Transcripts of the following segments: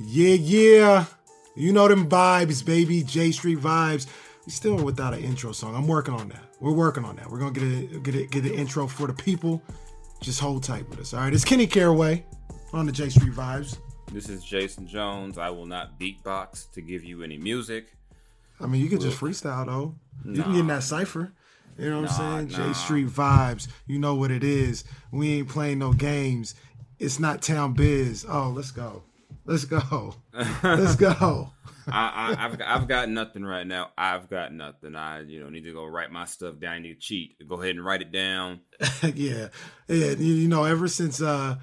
Yeah, yeah. You know them vibes, baby. J Street vibes. We still without an intro song. I'm working on that. We're working on that. We're gonna get a get a get an intro for the people. Just hold tight with us. All right, it's Kenny Caraway on the J Street vibes. This is Jason Jones. I will not beatbox to give you any music. I mean, you can just freestyle though. You can get in that cipher. You know what Nah, I'm saying? nah. J Street vibes. You know what it is. We ain't playing no games. It's not town biz. Oh, let's go. Let's go. Let's go. I, I, I've got, I've got nothing right now. I've got nothing. I you know need to go write my stuff down. I need to cheat. Go ahead and write it down. yeah, yeah. You, you know, ever since uh,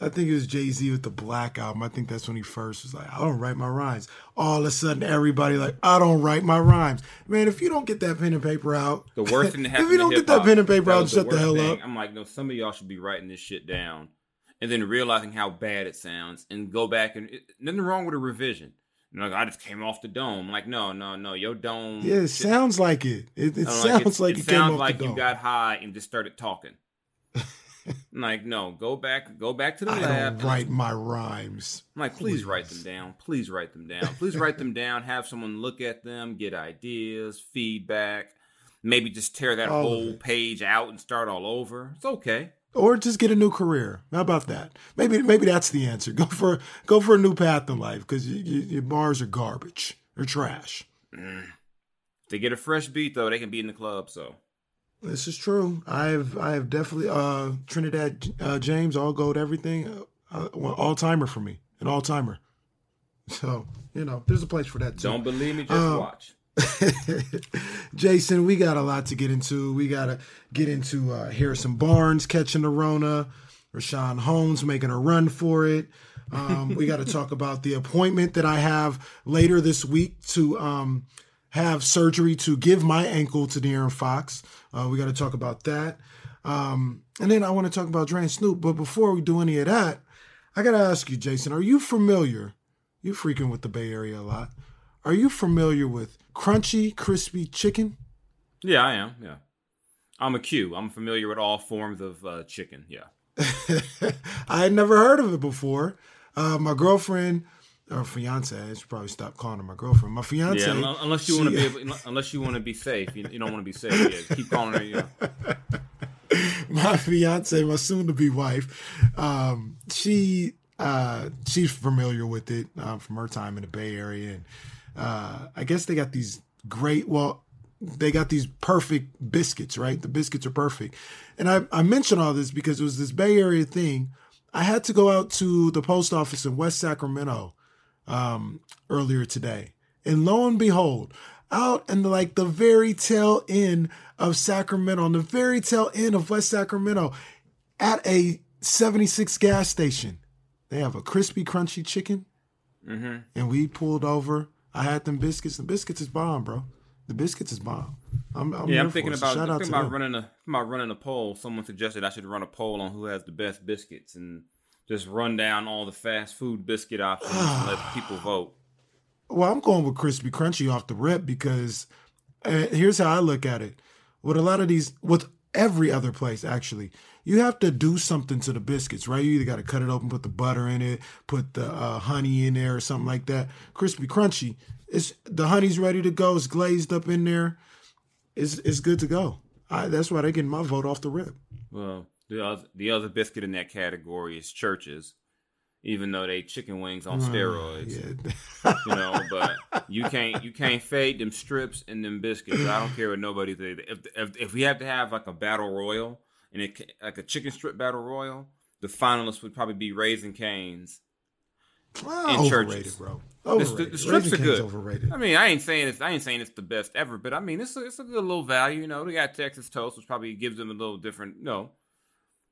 I think it was Jay Z with the Black album. I think that's when he first was like, I don't write my rhymes. All of a sudden, everybody like, I don't write my rhymes. Man, if you don't get that pen and paper out, The worst thing that if you don't get that pen and paper out, shut the hell thing. up. I'm like, no, some of y'all should be writing this shit down, and then realizing how bad it sounds, and go back and it, nothing wrong with a revision. You know, like, I just came off the dome. Like, no, no, no, your dome. Yeah, it sounds like it. It, it sounds it's- like it came sounds like you dome. got high and just started talking. I'm like, no, go back, go back to the I lab. write my rhymes. I'm like, please, write them down. Please write them down. Please write them down. Have someone look at them, get ideas, feedback. Maybe just tear that All whole page out and start all over. It's okay. Or just get a new career. How about that? Maybe maybe that's the answer. Go for go for a new path in life because you, you, your bars are garbage. They're trash. If they get a fresh beat though, they can be in the club. So This is true. I have I have definitely uh Trinidad uh, James all gold everything uh, all timer for me an all timer. So you know there's a place for that too. don't believe me, just Um, watch. Jason, we got a lot to get into. We got to get into uh, Harrison Barnes catching the Rona, Richaun Holmes making a run for it. Um, we got to talk about the appointment that I have later this week to um, have surgery to give my ankle to De'Aaron Fox. Uh, we got to talk about that. Um, and then I want to talk about Dre and Snoop. But before we do any of that, I got to ask you, Jason, are you familiar? You're freaking with the Bay Area a lot. Are you familiar with crunchy, crispy chicken? Yeah, I am. Yeah, I'm a Q. I'm familiar with all forms of uh, chicken. Yeah. I had never heard of it before. Uh, my girlfriend or fiance, I should probably stop calling her my girlfriend. My fiance, Yeah, unless you want to be, able, unless you want to be safe, you, you don't want to be safe. Yeah, keep calling her. You know. my fiance, my soon-to-be wife, um, she uh, she's familiar with it um, from her time in the Bay Area, and uh, I guess they got these great. Well, they got these perfect biscuits, right? The biscuits are perfect, and I, I mention all this because it was this Bay Area thing. I had to go out to the post office in West Sacramento um, earlier today, and lo and behold, out in the, like the very tail end of Sacramento, on the very tail end of West Sacramento, at a 76 gas station, they have a crispy, crunchy chicken, hmm and we pulled over. I had them biscuits. The biscuits is bomb, bro. The biscuits is bomb. I'm, I'm Yeah, I'm thinking so about shout I'm thinking about running a about running a poll. Someone suggested I should run a poll on who has the best biscuits and just run down all the fast food biscuit options and let people vote. Well, I'm going with crispy crunchy off the rip because uh, here's how I look at it. With a lot of these, with every other place actually, you have to do something to the biscuits, right? You either got to cut it open, put the butter in it, put the uh, honey in there, or something like that. Crispy crunchy, it's the honey's ready to go. It's glazed up in there. It's it's good to go. I, that's why they're getting my vote off the rip. Well, the other the other biscuit in that category is Church's, even though they chicken wings on uh, steroids. Yeah. You know, but you can't you can't fade them strips and them biscuits. I don't care what nobody. If, if if we have to have like a battle royal and it like a chicken strip battle royal, the finalists would probably be Raising Cane's. Well, In overrated, Church's. bro. Overrated. the, the strips Raising are good. Overrated. I mean, I ain't saying it's I ain't saying it's the best ever, but I mean it's a, it's a good little value. You know, they got Texas toast, which probably gives them a little different.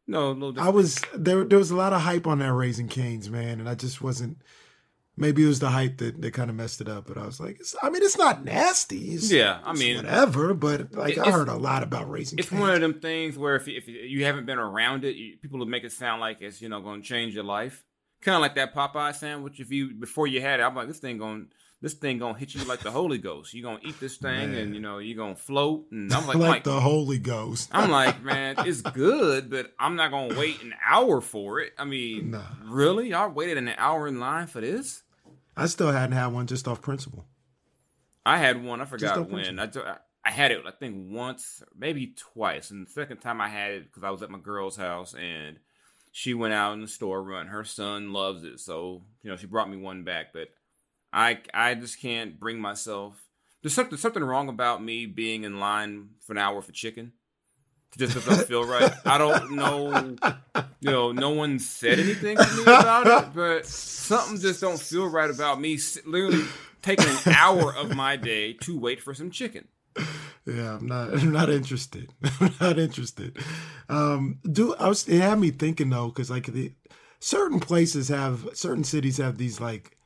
No, no, I was there. There was a lot of hype on that Raising Cane's, man, and I just wasn't. Maybe it was the hype that, that kind of messed it up, but I was like, it's, I mean, it's not nasty. It's, yeah, I mean, whatever. But like, I heard a lot about Raising it's Canes. one of them things where if you, if you haven't been around it, you, people will make it sound like it's you know going to change your life. Kind of like that Popeye sandwich. If you before you had it, I'm like this thing going this thing gonna hit you like the Holy Ghost. You gonna eat this thing Man. and you know you gonna float. And I'm like, like, Mike, the Holy Ghost. I'm like, man, it's good, but I'm not gonna wait an hour for it. I mean, Nah. really? Y'all waited an hour in line for this? I still hadn't had one just off principle. I had one. I forgot when. I, I had it. I think once, maybe twice. And the second time I had it because I was at my girl's house and she went out in the store run. Her son loves it, so you know she brought me one back. But I I just can't bring myself. There's something something wrong about me being in line for an hour for chicken. It just doesn't feel right. I don't know. You know, no one said anything to me about it, but something just don't feel right about me. Literally taking an hour of my day to wait for some chicken. Yeah, I'm not. I'm not interested. I'm not interested. Um, do I was? It had me thinking though, because like the certain places have certain cities have these like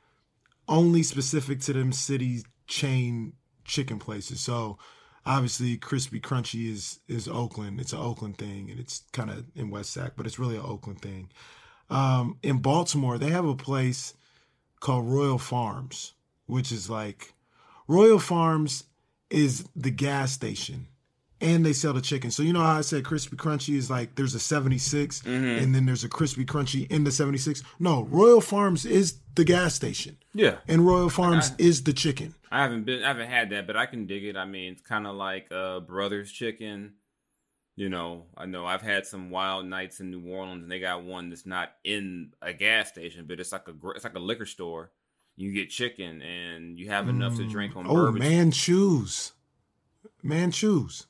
only specific to them city chain chicken places. So obviously, crispy crunchy is is Oakland. It's an Oakland thing, and it's kind of in West Sac, but it's really an Oakland thing. Um, in Baltimore, they have a place called Royal Farms, which is like Royal Farms is the gas station and they sell the chicken. So you know how I said crispy crunchy is like there's a 76 and then there's a crispy crunchy in the 76? No, Royal Farms is the gas station Yeah, and Royal Farms is the chicken. I haven't been, I haven't had that, but I can dig it. I mean, it's kind of like uh, Brothers Chicken. You know, I know I've had some wild nights in New Orleans, and they got one that's not in a gas station, but it's like a it's like a liquor store. You get chicken, and you have enough to drink on Oh, bourbon. man, choose. Man, choose.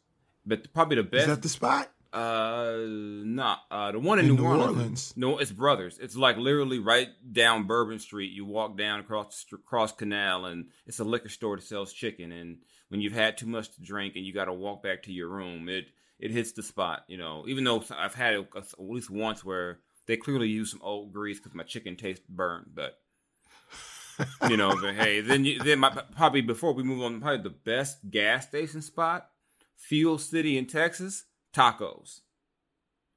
But probably the best. Is that the spot? Uh, not uh, the one in, In New, New Orleans. Orleans. No, it's Brothers. It's like literally right down Bourbon Street. You walk down across the str- cross canal, and it's a liquor store that sells chicken. And when you've had too much to drink and you got to walk back to your room, it it hits the spot. You know, even though I've had it at least once where they clearly use some old grease because my chicken tastes burned, but. you know, but hey, then you, then my, probably before we move on, probably the best gas station spot, Fuel City in Texas, tacos.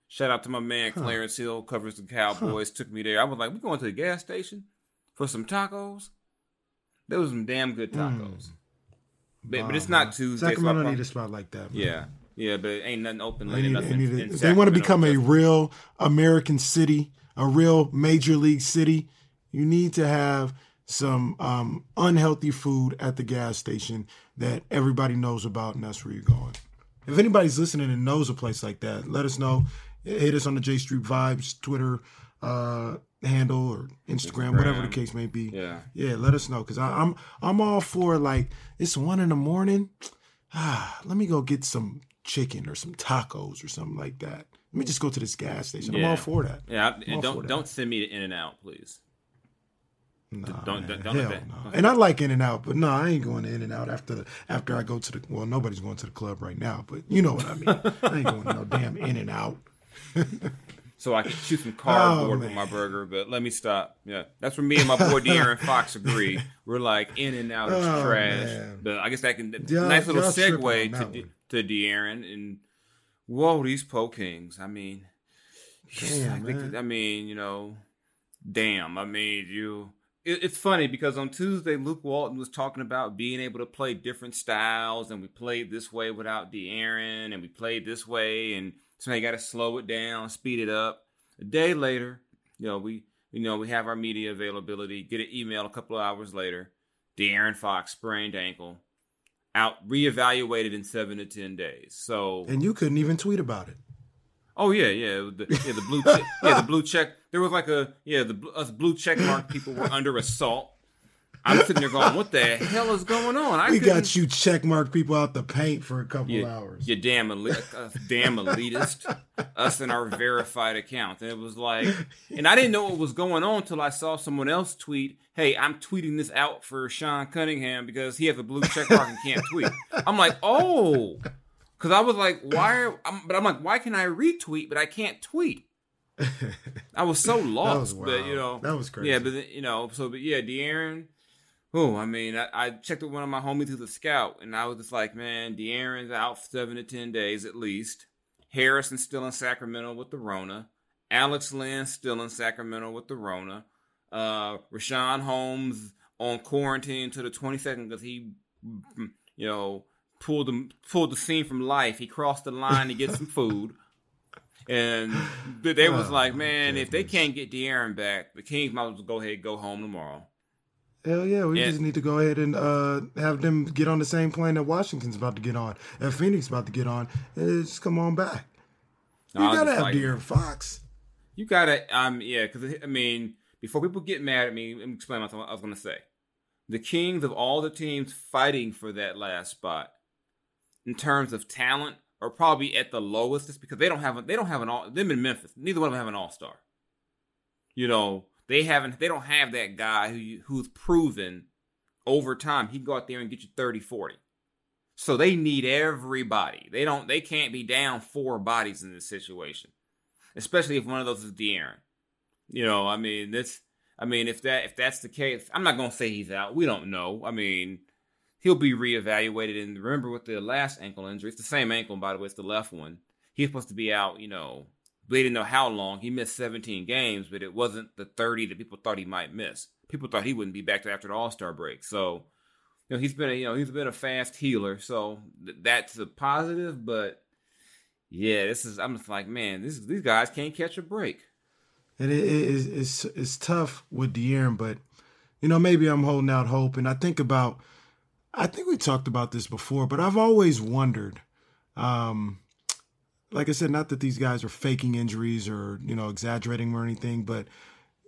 Shout out to my man Huh. Clarence Hill, covers the Cowboys. Took me there. I was like, we going to the gas station for some tacos. There was some damn good tacos. But, but it's not huh? Tuesday. so I Sacramento probably- need a spot like that. man. yeah, yeah, but it ain't nothing open They, need, nothing they, need they want to become a real American city, a real major league city. You need to have some um, unhealthy food at the gas station that everybody knows about, and that's where you're going. If anybody's listening and knows a place like that, let us know. Hit us on the J Street Vibes Twitter uh, handle or Instagram, whatever the case may be. Yeah. Yeah, let us know because I'm I'm all for like it's one in the morning. Ah, let me go get some chicken or some tacos or something like that. Let me just go to this gas station. I'm all for that. Yeah, I- and don't don't send me to In and Out, please. Nah, don't- man, don't- hell don't- no. And I like In and Out, but no, I ain't going to In and Out after the, after I go to the. Well, nobody's going to the club right now, but you know what I mean. I ain't going to no damn In and Out. So I can shoot some oh, cardboard Oh, with my burger, but let me stop. Yeah, that's where me and my boy De'Aaron Fox agree. We're like in and out is Oh, trash. man. But I guess that can Y'all- nice little segue to that De, one. to De'Aaron and whoa, these po kings. I mean, Damn, I, think- I mean, you know, damn. I mean, you. It, it's funny because on Tuesday, Luke Walton was talking about being able to play different styles, and we played this way without De'Aaron, and we played this way, and so you got to slow it down, speed it up. A day later, you know, we you know we have our media availability. Get an email a couple of hours later. De'Aaron Fox sprained ankle, out reevaluated in seven to ten days. So And you couldn't even tweet about it. Oh yeah, yeah, the, yeah. The blue, check, yeah, the blue check. There was like a yeah, the us blue check mark people were under assault. I'm sitting there going, "What the hell is going on?" I We couldn't- got you checkmark people out the paint for a couple you, hours. you damn uh, damn elitist. Us and our verified account, and it was like, and I didn't know what was going on until I saw someone else tweet, "Hey, I'm tweeting this out for Sean Cunningham because he has a blue check mark and can't tweet." I'm like, "Oh." Because I was like, why? Are, I'm, but I'm like, why can I retweet, but I can't tweet? I was so lost, was but you know, That was crazy. Yeah, but you know, so but yeah, De'Aaron. Oh, I mean, I, I checked with one of my homies through the scout, and I was just like, man, De'Aaron's out for seven to ten days at least. Harrison's still in Sacramento with the Rona. Alex Len still in Sacramento with the Rona. Uh, Richaun Holmes on quarantine to the 22nd because he, you know, pulled the pulled the scene from life. He crossed the line to get some food. And but they was Oh, like, my man, if they can't get De'Aaron back, the Kings might as well go ahead and go home tomorrow. Hell yeah, we and, just need to go ahead and uh, have them get on the same plane that Washington's about to get on, and Phoenix about to get on, and just come on back. You gotta have like, De'Aaron Fox. You gotta, um, yeah, because I mean, before people get mad at me, let me explain what I was gonna say. The Kings of all the teams fighting for that last spot, in terms of talent, are probably at the lowest, just because they don't have a, they don't have an all. Them in Memphis, neither one of them have an All Star. You know, they haven't. They don't have that guy who who's proven over time he can go out there and get you 30, 40. So they need everybody. They don't. They can't be down four bodies in this situation, especially if one of those is De'Aaron. You know, I mean, this. I mean, if that if that's the case, I'm not gonna say he's out. We don't know. I mean, he'll be reevaluated. And remember, with the last ankle injury, it's the same ankle, by the way. It's the left one. He's supposed to be out. You know, we didn't know how long. He missed 17 games, but it wasn't the 30 that people thought he might miss. People thought he wouldn't be back after the All Star break. So, you know, he's been a you know he's been a fast healer. So th- that's a positive. But yeah, this is I'm just like man, this these guys can't catch a break. And it is it's it's tough with De'Aaron, but you know maybe I'm holding out hope. And I think about I think we talked about this before, but I've always wondered. Um, like I said, not that these guys are faking injuries or, you know, exaggerating or anything, but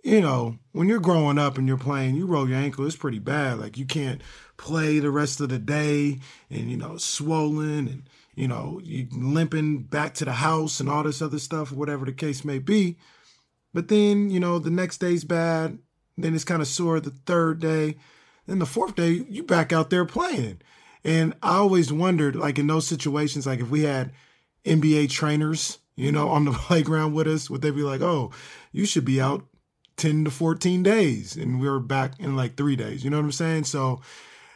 you know, when you're growing up and you're playing, you roll your ankle, it's pretty bad. Like you can't play the rest of the day and, you know, swollen and, you know, you limping back to the house and all this other stuff, whatever the case may be. But then, you know, the next day's bad. Then it's kind of sore the third day. Then the fourth day, you back out there playing. And I always wondered, like in those situations, like if we had NBA trainers, you know, on the playground with us, would they be like, oh, you should be out 10 to 14 days? And we are back in like three days. You know what I'm saying? So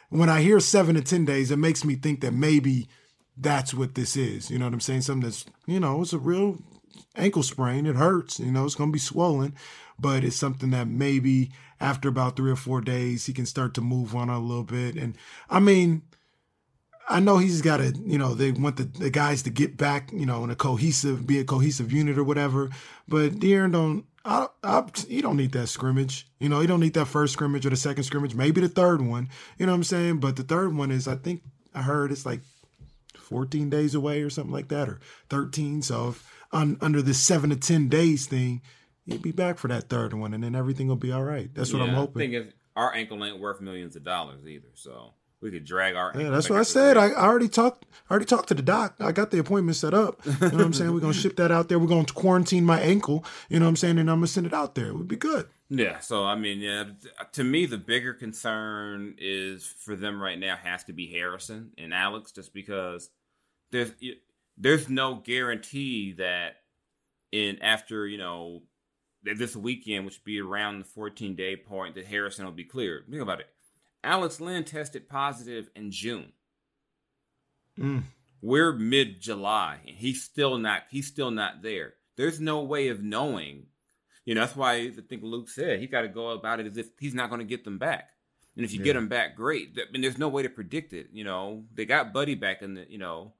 when I hear seven to 10 days, it makes me think that maybe that's what this is. You know what I'm saying? Something that's, you know, it's a real ankle sprain. It hurts, you know, it's going to be swollen, but it's something that maybe after about three or four days, he can start to move on a little bit. And I mean, I know he's got to, you know, they want the, the guys to get back, you know, in a cohesive, be a cohesive unit or whatever. But De'Aaron don't, I, I, you don't need that scrimmage. You know, you don't need that first scrimmage or the second scrimmage, maybe the third one. You know what I'm saying? But the third one is, I think I heard it's like 14 days away or something like that, or 13. So if, on, under this seven to 10 days thing, he'd be back for that third one, and then everything will be all right. That's what yeah, I'm hoping. I think our ankle ain't worth millions of dollars either, so we could drag our. Yeah, that's what I said. I, I, already talked. I already talked to the doc. I got the appointment set up. You know what I'm saying? We're gonna ship that out there. We're gonna quarantine my ankle. You know what I'm saying? And I'm gonna send it out there. It would be good. Yeah. So I mean, yeah. To me, the bigger concern is for them right now has to be Harrison and Alex, just because there's there's no guarantee that in after you know this weekend, which would be around the 14 day point, that Harrison will be cleared. Think about it. Alex Len tested positive in June. Mm. We're mid July and he's still not he's still not there. There's no way of knowing. You know, that's why I think Luke said he got to go about it as if he's not going to get them back. And if you yeah. get them back, great. I mean, there's no way to predict it. You know, they got Buddy back in the, you know,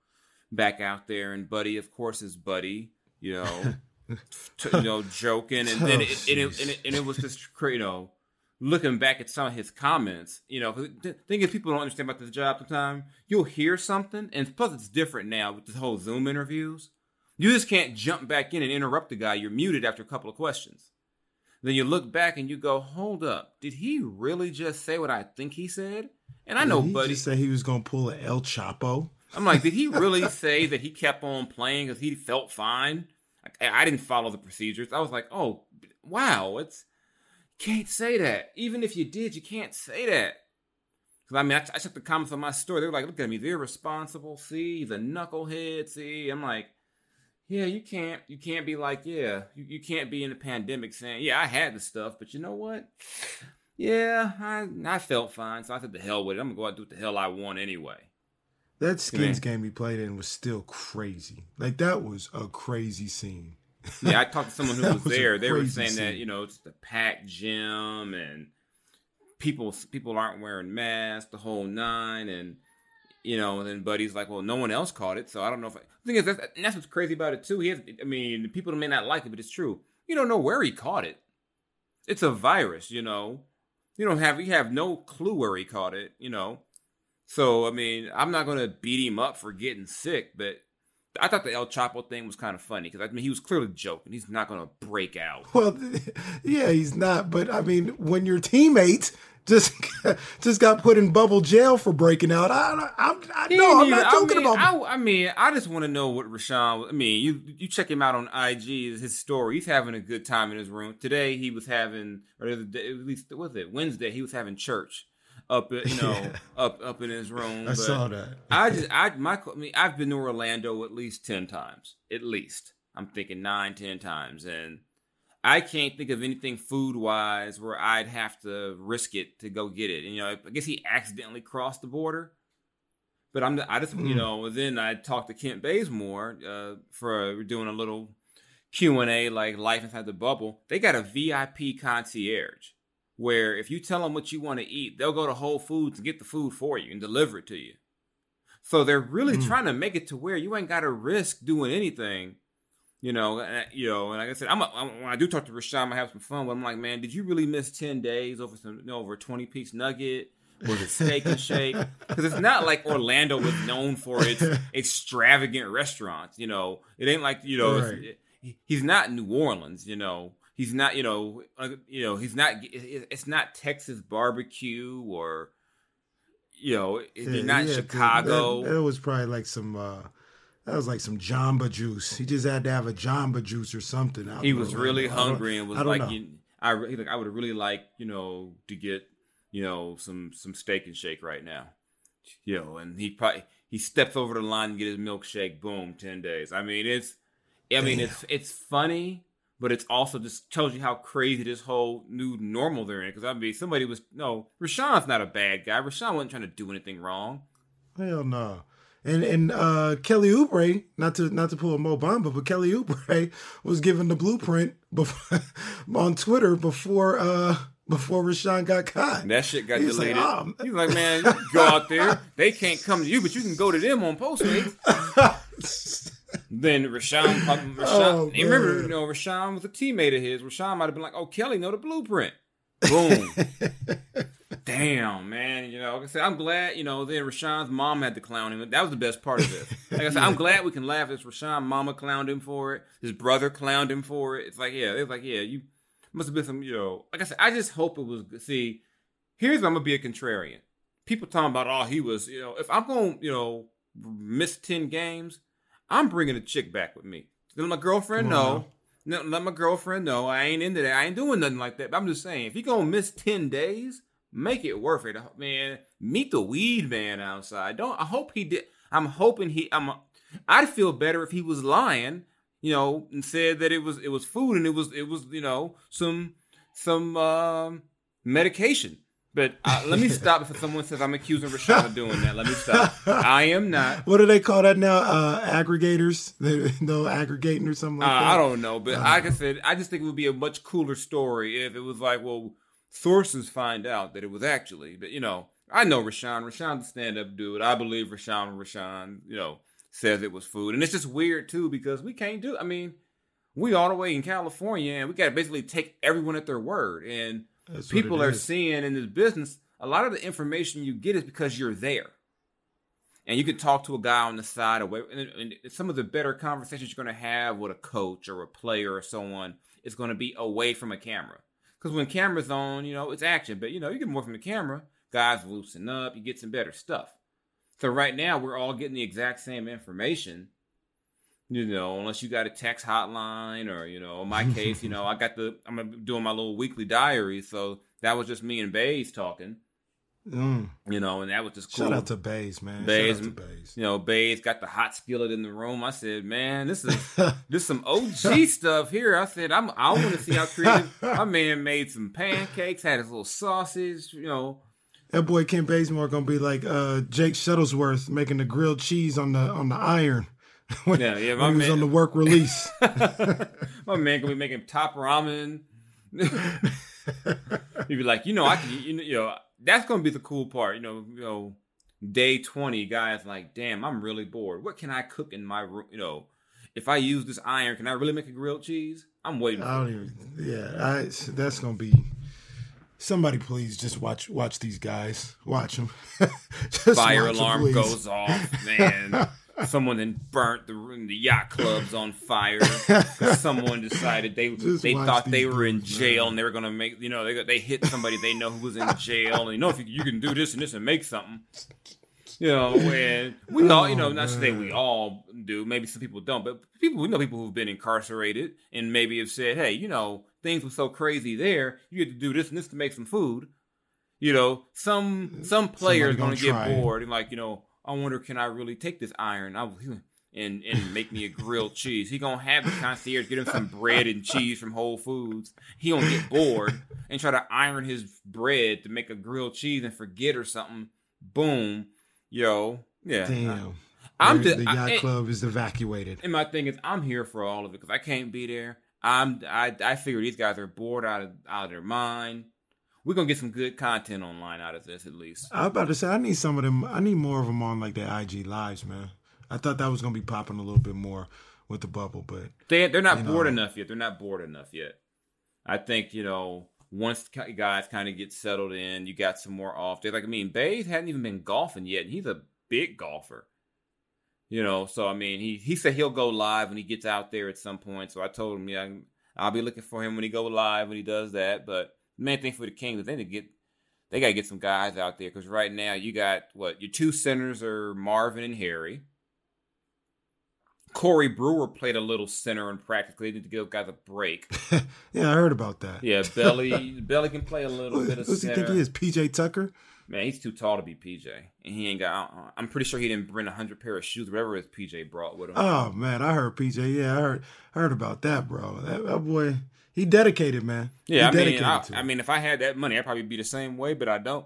back out there, and Buddy, of course, is Buddy. You know, you know, joking, and then oh, it, and, it, and, it, and it was just, you know, looking back at some of his comments, you know, the thing is, people don't understand about this job sometimes. You'll hear something, and plus it's different now with the whole Zoom interviews. You just can't jump back in and interrupt the guy. You're muted after a couple of questions. Then you look back and you go, "Hold up, did he really just say what I think he said?" And I know, did he Buddy said he was gonna pull an El Chapo. I'm like, did he really say that he kept on playing because he felt fine? I, didn't follow the procedures. I was like, oh, wow, it's can't say that. Even if you did, you can't say that. Because I mean, I, I checked the comments on my story. They were like, look at me, they're responsible. See, the knucklehead. See, I'm like, yeah, you can't, you can't be like, yeah, you, you can't be in the pandemic saying, yeah, I had the stuff, but you know what? Yeah, I I felt fine, so I said, the hell with it. I'm gonna go out and do what the hell I want anyway. That skins game he played in was still crazy. Like that was a crazy scene. Yeah, I talked to someone who was, was, there. They were saying scene. that you know it's the packed gym and people people aren't wearing masks, the whole nine, and you know. And then Buddy's like, "Well, no one else caught it, so I don't know if." I, the thing is, that's, that's what's crazy about it too. He has, I mean, people may not like it, but it's true. You don't know where he caught it. It's a virus, you know. You don't have you have no clue where he caught it. You know, so I mean, I'm not gonna beat him up for getting sick, but I thought the El Chapo thing was kind of funny because I mean he was clearly joking. He's not going to break out. Well, yeah, he's not. But I mean, when your teammates just just got put in bubble jail for breaking out, I, I, I no, I'm not joking I mean, about. I, I, mean, I just want to know what Richaun. I mean, you you check him out on IG. His story. He's having a good time in his room today. He was having, or the other day, at least was it Wednesday? He was having church up, you know, yeah. up up in his room. I but saw that. I just, I my, I mean, I've been to Orlando at least ten times, at least. I'm thinking nine, ten times, and I can't think of anything food wise where I'd have to risk it to go get it. And, you know, I guess he accidentally crossed the border. But I'm, I just, mm. you know, then I talked to Kent Bazemore uh, for doing a little Q and A, like life inside the bubble. They got a VIP concierge where if you tell them what you want to eat, they'll go to Whole Foods and get the food for you and deliver it to you. So they're really mm. trying to make it to where you ain't got to risk doing anything, you know. And, you know, and like I said, I'm, a, I'm, when I do talk to Richaun, I have some fun. But I'm like, man, did you really miss ten days over some, you know, over a twenty piece nugget? Was it steak and shake? Because it's not like Orlando was known for its extravagant restaurants. You know, it ain't like you know, right. it, he's not New Orleans. You know, he's not you know uh, you know he's not it's not Texas barbecue or you know yeah, not yeah, Chicago. That, that, was probably like some uh that was like some Jamba Juice. He just had to have a Jamba Juice or something. He was know, really hungry and was like, you, I like I would really like you know to get you know some some steak and shake right now, you know, and he probably he steps over the line and get his milkshake. Boom, ten days. I mean it's, I mean Damn. it's it's funny but it's also just tells you how crazy this whole new normal they're in. Because I mean, somebody was no, Richaun's not a bad guy. Richaun wasn't trying to do anything wrong. Hell no. And and uh, Kelly Oubre, not to not to pull a Mo Bamba, but Kelly Oubre was given the blueprint before, on Twitter before uh, before Richaun got caught. And that shit got He's deleted. Like, oh, He's like, man, go out there. They can't come to you, but you can go to them on Postmates. then Richaun, uh, Richaun oh, you remember, you know, Richaun was a teammate of his. Richaun might have been like, "Oh, Kelly know the blueprint." Boom. Damn, man. You know, like I said, I'm glad, you know, then Richaun's mom had to clown him. That was the best part of it. Like I said, I'm glad we can laugh at Richaun mama clowned him for it. His brother clowned him for it. It's like, yeah, it's like, yeah, you must have been some, you know, like I said, I just hope it was, see, here's I'm going to be a contrarian. People talking about, oh, he was, you know, if I'm going, to, you know, miss 10 games, I'm bringing a chick back with me. Let my girlfriend know. No, let my girlfriend know I ain't into that. I ain't doing nothing like that. But I'm just saying, if you gonna miss ten days, make it worth it, man. Meet the weed man outside. Don't. I hope he did. I'm hoping he. I'm. I'd feel better if he was lying, you know, and said that it was it was food and it was it was you know some some um, medication. But uh, let me stop if someone says I'm accusing Richaun of doing that. Let me stop. I am not. What do they call that now? Uh, aggregators? no aggregating or something like uh, that? I don't know. But like I said, I just think it would be a much cooler story if it was like, well, sources find out that it was actually. But, you know, I know Richaun. Richaun's a stand up dude. I believe Richaun, Richaun, you know, says it was food. And it's just weird, too, because we can't do I mean, we all the way in California and we got to basically take everyone at their word. And, that's people are seeing in this business, a lot of the information you get is because you're there. And you could talk to a guy on the side, away, and, some of the better conversations you're going to have with a coach or a player or someone is going to be away from a camera. Because when camera's on, you know, it's action. But, you know, you get more from the camera, guys loosen up, you get some better stuff. So right now, we're all getting the exact same information you know, unless you got a text hotline or, you know, in my case, you know, I got the, I'm doing my little weekly diary. So that was just me and Baze talking. Mm. You know, and that was just cool. Shout out to Baze, man. Baze, Baze. You know, Baze got the hot skillet in the room. I said, man, this is this some OG stuff here. I said, I'm I want to see how creative. my man made some pancakes, had his little sausage. You know, that boy Ken Bazemore gonna be like uh, Jake Shuttlesworth making the grilled cheese on the on the iron. when, yeah, yeah, my man, was on the work release. my man gonna be making top ramen. He'd be like, you know, I can, you know, that's gonna be the cool part. You know, you know, day twenty, guys like, damn, I'm really bored. What can I cook in my room? You know, if I use this iron, can I really make a grilled cheese? I'm waiting. I don't even. Yeah, I, that's gonna be. Somebody please just watch watch these guys. Watch them. Fire alarm goes off, man. Someone then burnt the the yacht clubs on fire. someone decided they just they thought they were in jail man. and they were gonna make you know they they hit somebody they know who was in jail and you know if you, you can do this and this and make something. You know, and we all, you know, not to say we all do. Maybe some people don't, but people we know people who've been incarcerated and maybe have said, "Hey, you know, things were so crazy there. You had to do this and this to make some food." You know, some some players gonna, gonna get bored and like, you know, I wonder can I really take this iron? I and and make me a grilled cheese. He gonna have the concierge get him some bread and cheese from Whole Foods. He gonna get bored and try to iron his bread to make a grilled cheese and forget or something. Boom Yo, yeah. Damn. I, am the, the yacht I, club is evacuated. And my thing is, I'm here for all of it because I can't be there. I'm I I figure these guys are bored out of out of their mind. We're gonna get some good content online out of this at least. I was about to say I need some of them. I need more of them on like their IG lives, man. I thought that was gonna be popping a little bit more with the bubble, but they they're not bored know. enough yet. They're not bored enough yet. I think you know once guys kind of get settled in, you got some more off days. Like I mean, Baze hadn't even been golfing yet, and he's a big golfer. You know, so I mean, he he said he'll go live when he gets out there at some point. So I told him, yeah, I'll be looking for him when he go live when he does that. But main thing for the Kings is they need to get they got to get some guys out there because right now you got what your two centers are Marvin and Harry. Corey Brewer played a little center and practically they need to give guys a break. yeah, I heard about that. Yeah, Belly Belly can play a little bit of Who's center. he think he is? PJ Tucker? Man, he's too tall to be PJ, and he ain't got. I'm pretty sure he didn't bring a hundred pair of shoes, whatever his PJ brought with him. Oh man, I heard PJ. Yeah, I heard heard about that, bro. That, that boy, he dedicated, man. Yeah, he I mean, I, I mean, if I had that money, I'd probably be the same way, but I don't.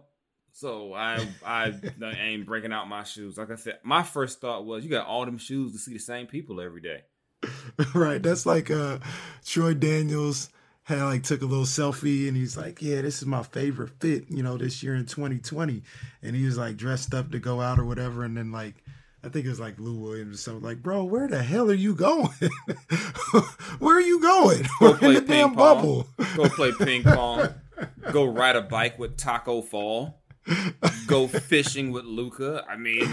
So I I ain't breaking out my shoes. Like I said, my first thought was you got all them shoes to see the same people every day. right. That's like uh Troy Daniels had like took a little selfie and he's like, Yeah, this is my favorite fit, you know, this year in 2020. And he was like dressed up to go out or whatever, and then like I think it was like Lou Williams or something. Like, bro, where the hell are you going? where are you going? Go We're in the damn pong. bubble. Go play ping pong. Go ride a bike with Tacko Fall. Go fishing with Luca. I mean,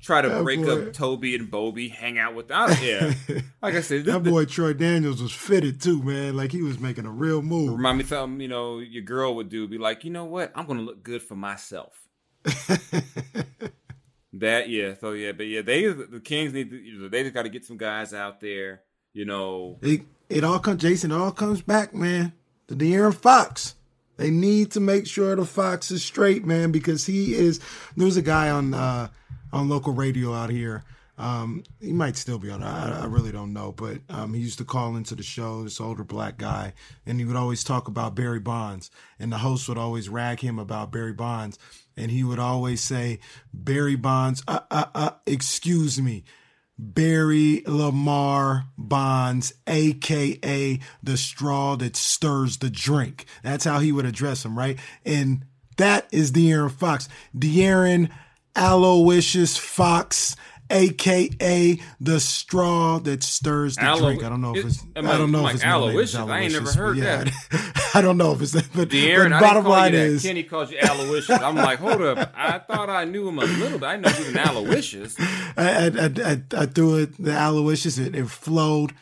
try to that break boy. up Toby and Bobby, hang out with them. Yeah, like I said, that boy Troy Daniels was fitted too, man. Like he was making a real move. Remind me something you know your girl would do. Be like, you know what? I'm gonna look good for myself. That yeah, so yeah, but yeah, they the Kings need to, they just got to get some guys out there. You know, it it all comes. Jason, it all comes back, man. The De'Aaron Fox. They need to make sure the Fox is straight, man, because he is. There was a guy on. uh on local radio out here. Um, he might still be on. I, I really don't know, but um, he used to call into the show. This older black guy, and he would always talk about Barry Bonds, and the host would always rag him about Barry Bonds, and he would always say, "Barry Bonds, uh, uh, uh, excuse me." Barry Lamar Bonds, aka the straw that stirs the drink. That's how he would address him, right? And that is De'Aaron Fox. De'Aaron Aloysius Fox, aka the straw that stirs the Alo- drink. I don't know if it's. I, I, don't know if it's Aloysius. I ain't never heard yeah, that. I don't know if it's that. But, De'Aaron, but bottom line is, Kenny calls you Aloysius. I'm like, hold up. I thought I knew him a little bit. I know he was an Aloysius. I, I, I, I, threw it the Aloysius. It, it flowed.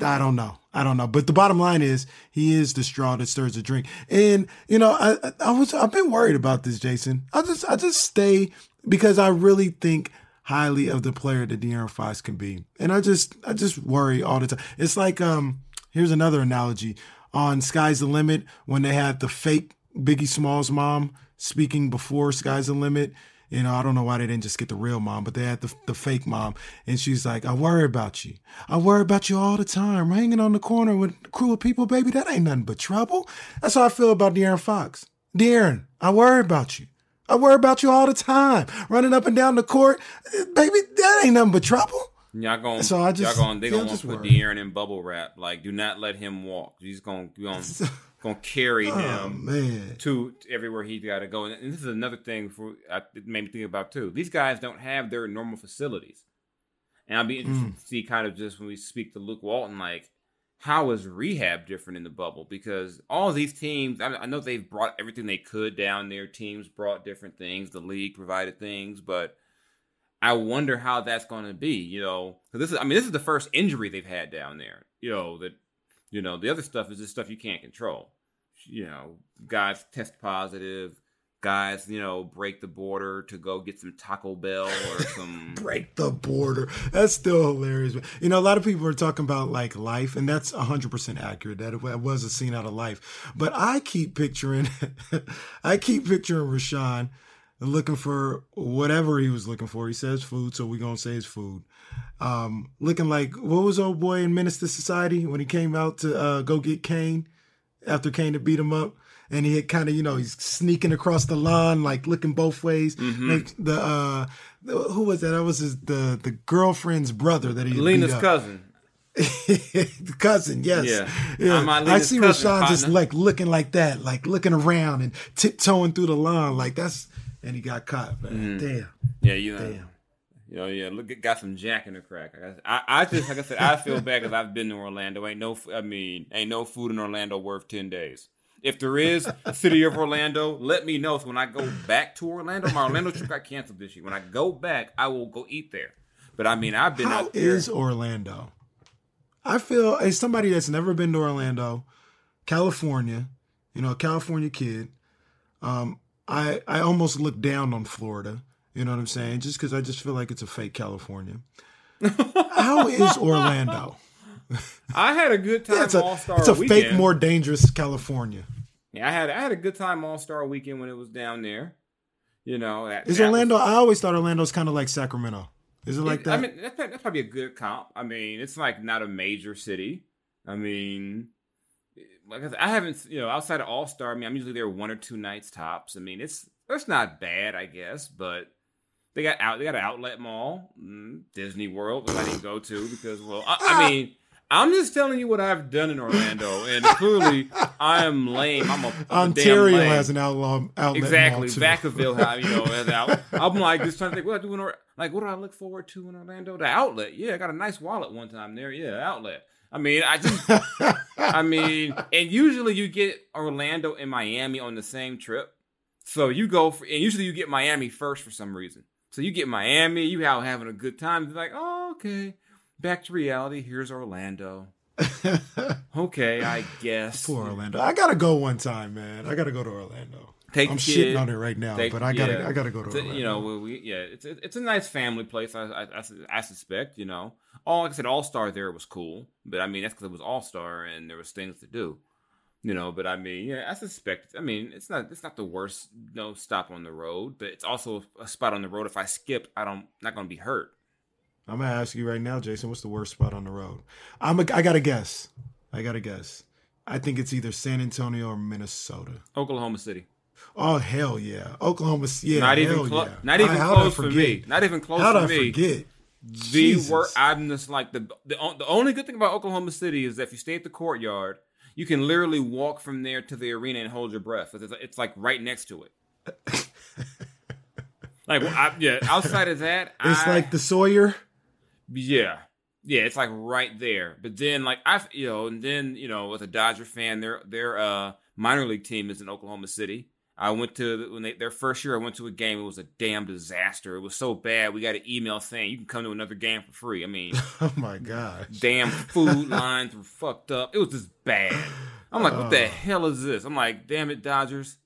I don't know. I don't know. But the bottom line is he is the straw that stirs the drink. And, you know, I, I was, I've been worried about this, Jason. I just, I just stay because I really think highly of the player that De'Aaron Fox can be. And I just, I just worry all the time. It's like, um, here's another analogy on Sky's the Limit when they had the fake Biggie Smalls mom speaking before Sky's the Limit you know, I don't know why they didn't just get the real mom, but they had the, the fake mom. And she's like, I worry about you. I worry about you all the time. Hanging on the corner with cruel people, baby, that ain't nothing but trouble. That's how I feel about De'Aaron Fox. De'Aaron, I worry about you. I worry about you all the time. Running up and down the court, baby, that ain't nothing but trouble. Y'all going so I just, y'all gonna, they gonna want to put De'Aaron in bubble wrap. Like, do not let him walk. He's gonna, gonna gonna carry oh, him man. to everywhere he's got to go. And this is another thing for I, made me think about too. These guys don't have their normal facilities, and I'll be interested mm. to see kind of just when we speak to Luke Walton, like how is rehab different in the bubble? Because all these teams, I, know they've brought everything they could down there. Teams brought different things. The league provided things, but I wonder how that's going to be. You know, this is, I mean, this is the first injury they've had down there. You know that, you know, the other stuff is just stuff you can't control. You know, guys test positive guys, you know, break the border to go get some Taco Bell or some break the border. That's still hilarious. You know, a lot of people are talking about like life, and that's hundred percent accurate. That it was a scene out of life. But I keep picturing, I keep picturing Richaun looking for whatever he was looking for. He says food, so we're gonna say it's food. Um, looking like what was old boy in Menace to Society when he came out to uh, go get Caine after Caine had beat him up and he had kind of you know he's sneaking across the lawn like looking both ways. Mm-hmm. Like the uh, who was that? That was his the the girlfriend's brother that he Lena's cousin. the cousin, yes. Yeah. yeah. I see Richaun just like looking like that, like looking around and tiptoeing through the lawn, like that's and he got caught. Man. Mm-hmm. Damn. Yeah, you know. Damn. You know, yeah, look, got some Jack in the crack. I, I just, like I said, I feel bad because I've been to Orlando. Ain't no, I mean, ain't no food in Orlando worth ten days. If there is city of Orlando, let me know. So when I go back to Orlando, my Orlando trip got canceled this year. When I go back, I will go eat there. But I mean, I've been How out there. is Orlando? I feel as somebody that's never been to Orlando, California, you know, a California kid. Um, I I almost look down on Florida. You know what I'm saying? Just because I just feel like it's a fake California. How is Orlando? I had a good time yeah, it's a, All Star. It's a weekend. fake, more dangerous California. Yeah, I had I had a good time All Star weekend when it was down there. You know, that, is that Orlando? Was, I always thought Orlando's kind of like Sacramento. Is it like it, that? I mean, that's, that's probably a good comp. I mean, it's like not a major city. I mean, like I, said, I haven't, you know, outside of All Star. I mean, I'm usually there one or two nights tops. I mean, it's it's not bad, I guess, but they got out. They got an outlet mall, mm, Disney World, which I didn't go to because, well, I, I mean. I'm just telling you what I've done in Orlando, and clearly I am lame. I'm a I'm Ontario a has an outlaw outlet exactly. Vacaville, you know, has out. I'm like just trying to think what I do in or- like what do I look forward to in Orlando? The outlet, yeah, I got a nice wallet one time there, yeah, outlet. I mean, I just, I mean, and usually you get Orlando and Miami on the same trip, so you go for, and usually you get Miami first for some reason. So you get Miami, you out having a good time. You're like, oh, okay back to reality. Here's Orlando. okay, I guess. Poor Orlando. I gotta go one time, man. I gotta go to Orlando. Take I'm shitting on it right now, take, but I gotta, yeah, I gotta go to Orlando. You know, we, yeah, it's it's a nice family place. I, I, I suspect. You know, all like I said, All Star there was cool, but I mean that's because it was All Star and there was things to do. You know, but I mean, yeah, I suspect. I mean, it's not it's not the worst you no know, stop on the road, but it's also a spot on the road. If I skip, I don't not gonna be hurt. I'm gonna ask you right now, Jason. What's the worst spot on the road? I'm. A, I got to guess. I got to guess. I think it's either San Antonio or Minnesota. Oklahoma City. Oh hell yeah, Oklahoma. Yeah, not even close. Yeah. Not even I, close for me. Not even close How'd for I me. Forget? The worst. I'm just like the, the the only good thing about Oklahoma City is that if you stay at the courtyard, you can literally walk from there to the arena and hold your breath. It's, it's like right next to it. like I, yeah, outside of that, it's I, like the Sawyer. Yeah. Yeah, it's like right there. But then like I you know, and then, you know, with a Dodger fan, their their uh minor league team is in Oklahoma City. I went to when they, their first year. I went to a game. It was a damn disaster. It was so bad. We got an email saying you can come to another game for free. I mean, oh my gosh, damn food lines were fucked up. It was just bad. I'm like, what the oh. hell is this? I'm like, damn it, Dodgers.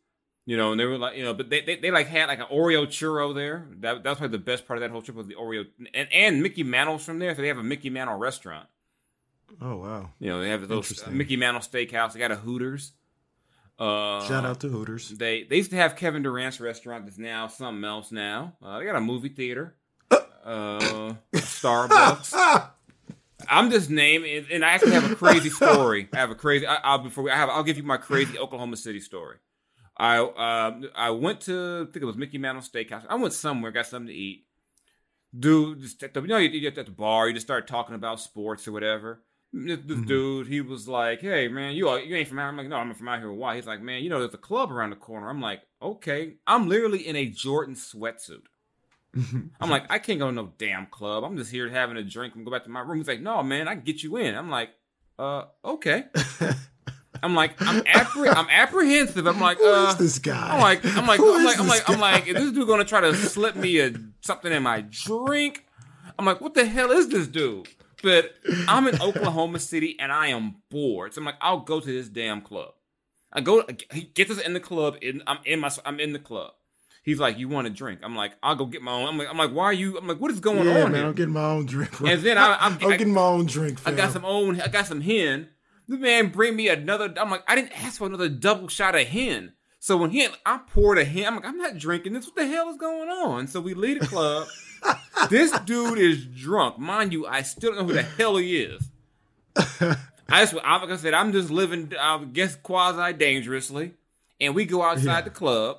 You know, and they were like, you know, but they, they, they like had like an Oreo churro there. That that's probably the best part of that whole trip was the Oreo and and Mickey Mantle's from there, so they have a Mickey Mantle restaurant. Oh wow! You know, they have those uh, Mickey Mantle Steakhouse. They got a Hooters. Uh, Shout out to Hooters. They they used to have Kevin Durant's restaurant. That's now something else. Now uh, they got a movie theater, uh, Starbucks. I'm just naming, and I actually have a crazy story. I have a crazy. I, will before we, I have. I'll give you my crazy Oklahoma City story. I uh, I went to I think it was Mickey Mantle Steakhouse. I went somewhere, got something to eat. Dude, just at the, you know, you, at the bar, you just start talking about sports or whatever. This, this mm-hmm. dude, he was like, "Hey, man, you you ain't from out?" I'm like, "No, I'm from out here." Why? He's like, "Man, you know, there's a club around the corner." I'm like, "Okay." I'm literally in a Jordan sweatsuit. I'm like, I can't go to no damn club. I'm just here having a drink and go back to my room. He's like, "No, man, I can get you in." I'm like, uh, okay. I'm like, I'm appreh- I'm apprehensive. I'm like, Who uh, is this guy? I'm like, I'm like, Who I'm is like, I'm like, I'm like, is this dude gonna try to slip me a something in my drink? I'm like, what the hell is this dude? But I'm in Oklahoma City and I am bored. So I'm like, I'll go to this damn club. I go, he gets us in the club. In, I'm in my, I'm in the club. He's like, you want a drink? I'm like, I'll go get my own. I'm like, I'm like, why are you? I'm like, what is going yeah, on man, here? I'm getting my own drink. Bro. And then I- I'm- I'm getting my own drink. I got some own. I got some hen. The man bring me another. I'm like, I didn't ask for another double shot of hen. So when he, I poured a hen. I'm like, I'm not drinking this. What the hell is going on? So we leave the club. this dude is drunk, mind you. I still don't know who the hell he is. I just, like I said, I'm just living, I guess, quasi dangerously. And we go outside Yeah. the club.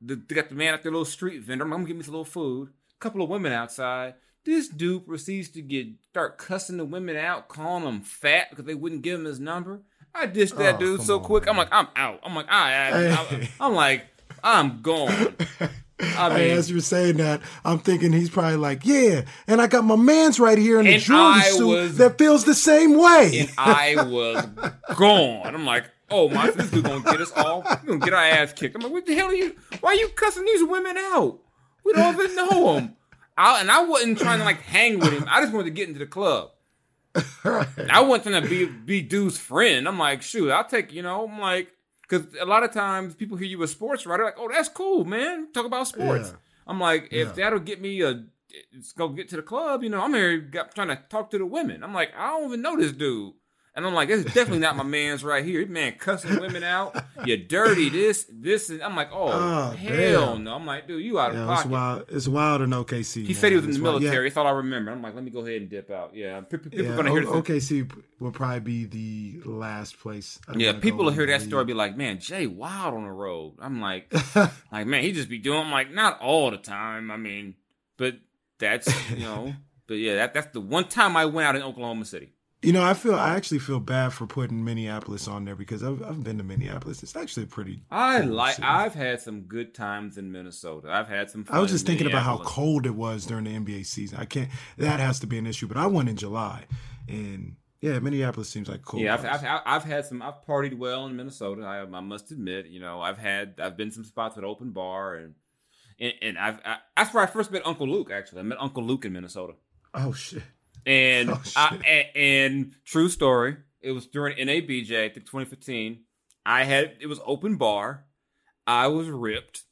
The, they got the man at the little street vendor. I'm gonna give me some little food. A couple of women outside. This dude proceeds to get start cussing the women out, calling them fat because they wouldn't give him his number. I dished that Oh, dude so on, quick. I'm like, I'm out. I'm like, I, I, I. I'm like, I'm gone. I mean, as you're saying that, I'm thinking he's probably like, yeah, and I got my man's right here in the jewelry I suit was- that feels the same way. and I was gone. I'm like, oh my, this dude gonna get us all, we gonna get our ass kicked. I'm like, what the hell are you? Why are you cussing these women out? We don't even know them. I, and I wasn't trying to like hang with him. I just wanted to get into the club. Right. I wasn't trying to be be dude's friend. I'm like, shoot, I'll take, you know, I'm like, because a lot of times people hear you a sports writer, like, oh, that's cool, man. Talk about sports. Yeah. I'm like, if Yeah. that'll get me a, let's go get to the club, you know, I'm here got, trying to talk to the women. I'm like, I don't even know this dude. And I'm like, this is definitely not my man's right here. This man cussing women out. You're dirty. This, this, and I'm like, oh, Oh, hell damn. no. I'm like, dude, you out of Yeah, it's pocket. wild. It's wild in OKC. He said he was in It's the wild. military. That's all I remember. I'm like, let me go ahead and dip out. Yeah, pe- pe- people Yeah, are gonna hear O- OKC will probably be the last place. Yeah, people will hear that the story, be like, "Man, Jay Wild on the road." I'm like, like man, he just be doing. I'm like, not all the time. I mean, but that's you know, but yeah, that that's the one time I went out in Oklahoma City. You know, I feel I actually feel bad for putting Minneapolis on there because I've I've been to Minneapolis. It's actually pretty. I cool like. city. I've had some good times in Minnesota. I've had some. Fun I was just in thinking about how cold it was during the NBA season. I can't. That has to be an issue. But I went in July, and yeah, Minneapolis seems like cool. Yeah, I've. I've I've had some. I've partied well in Minnesota. I, I must admit, you know, I've had I've been some spots with open bar and and, and I've I, that's where I first met Uncle Luke. Actually, I met Uncle Luke in Minnesota. oh shit. And Oh, I, and, true story, it was during NABJ, I think 2015. I had it was open bar. I was ripped,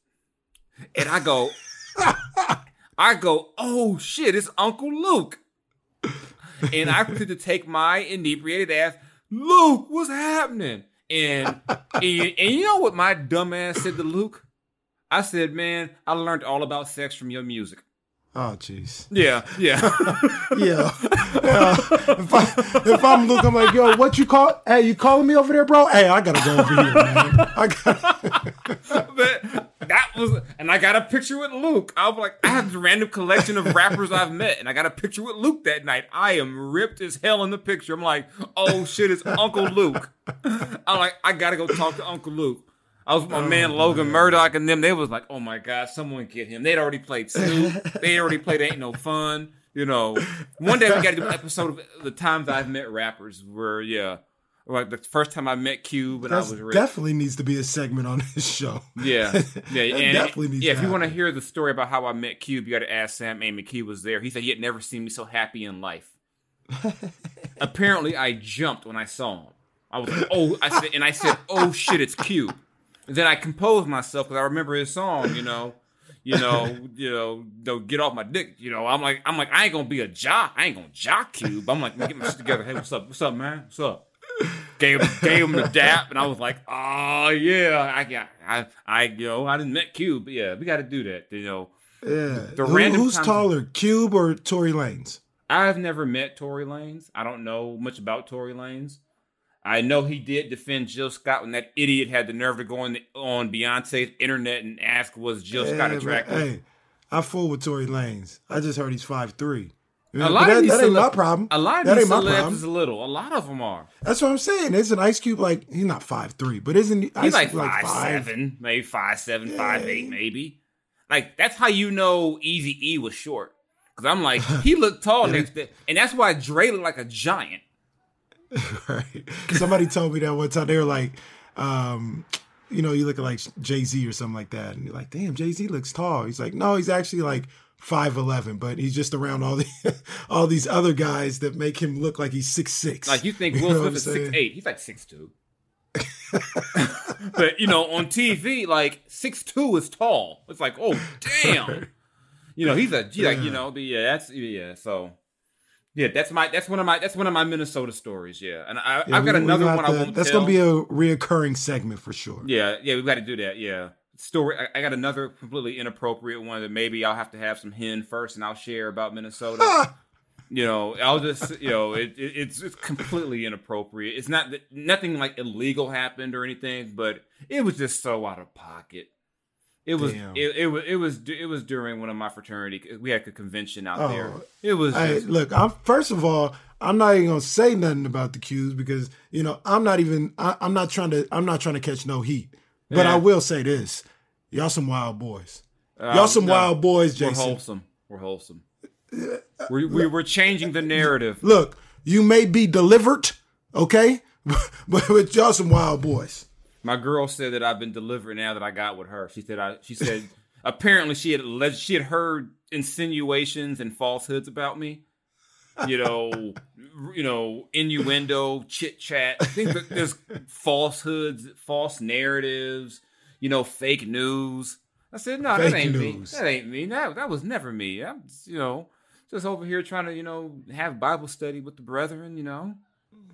and I go, I go, oh shit, it's Uncle Luke. And I proceeded to take my inebriated ass, Luke, what's happening? And, and and you know what my dumb ass said to Luke? I said, man, I learned all about sex from your music. Oh jeez. Yeah, yeah. Yeah. Uh, if, I, if I'm Luke, I'm like, yo, what you call? Hey, you calling me over there, bro? Hey, I gotta go over here, man. I got. but that was, and I got a picture with Luke. I was like, I have this random collection of rappers I've met, and I got a picture with Luke that night. I am ripped as hell in the picture. I'm like, oh shit, it's Uncle Luke. I'm like, I gotta go talk to Uncle Luke. I was with my Oh, man Logan Murdoch and them. They was like, oh my god, someone get him. They'd already played Snoop. They already played Ain't No Fun. You know, one day we got to do an episode of the times I've met rappers. Where yeah, like the first time I met Cube and I was ripped. definitely needs to be a segment on this show. Yeah, yeah, and definitely needs yeah. if you want to hear the story about how I met Cube, you got to ask Sam Amy. Cube was there. He said he had never seen me so happy in life. Apparently, I jumped when I saw him. I was like, oh, I said, and I said, oh shit, it's Cube. And then I composed myself because I remember his song. You know, you know, you know, no, get off my dick. You know, I'm like, I'm like, I ain't gonna be a jock. I ain't gonna jock Cube. I'm like, get my shit together. Hey, what's up? What's up, man? What's up? gave gave him the dap, and I was like, "Oh yeah, I got, I, I, you know, I didn't met Cube, but yeah, we got to do that, you know." Yeah. The Who- random who's times- taller, Cube or Tory Lanez? I've never met Tory Lanez. I don't know much about Tory Lanez. I know he did defend Jill Scott when that idiot had the nerve to go on, on Beyonce's internet and ask, "Was Jill Yeah, Scott attractive?" Hey, I fool with Tory Lanez. I just heard he's five three. A lot that, of these that ain't cele- my problem. A lot of that these ain't my celebs problem. is a little. A lot of them are. That's what I'm saying. Isn't Ice Cube like he's not five three, but isn't Ice He's like Cube five, seven, maybe five seven, five eight, maybe. Like that's how you know Easy E was short. Cause I'm like, he looked tall next to, and that's why Dre looked like a giant. right. Somebody told me that one time. They were like, um, you know, you look at like Jay Z or something like that, and you're like, damn, Jay Z looks tall. He's like, no, he's actually like five eleven, but he's just around all the all these other guys that make him look like he's six six. Like you think Will Smith is six eight? He's like six two. but you know, on TV, like six two is tall. It's like, oh damn. You know, he's a yeah. like you know, but yeah, that's yeah. So yeah, that's my that's one of my that's one of my Minnesota stories. Yeah, and I, yeah, I've got we, another we one. to, I won't. That's tell. gonna be a reoccurring segment for sure. Yeah, yeah, we've got to do that. Yeah, story. I, I, got another completely inappropriate one that maybe I'll have to have some hen first, and I'll share about Minnesota. you know, I'll just you know, it, it, it's it's completely inappropriate. It's not nothing like illegal happened or anything, but it was just so out of pocket. It was it, it, was it was it was during one of my fraternity. We had a convention out oh, there. It was I, just, look. I'm first of all, I'm not even gonna say nothing about the Qs because you know I'm not even I, am not trying to I'm not trying to catch no heat. But yeah. I will say this: y'all some wild boys. Um, y'all some no, wild boys, Jason. We're wholesome. We're wholesome. we we we're changing the narrative. Look, you may be delivered, okay, but with y'all some wild boys. My girl said that I've been delivered now that I got with her. She said I. She said apparently she had alleged, she had heard insinuations and falsehoods about me. You know, you know, innuendo, chit chat. I think that there's falsehoods, false narratives. You know, fake news. I said, no, fake that ain't news. me. That ain't me. That that was never me. I'm, you know, just over here trying to, you know, have Bible study with the brethren. You know.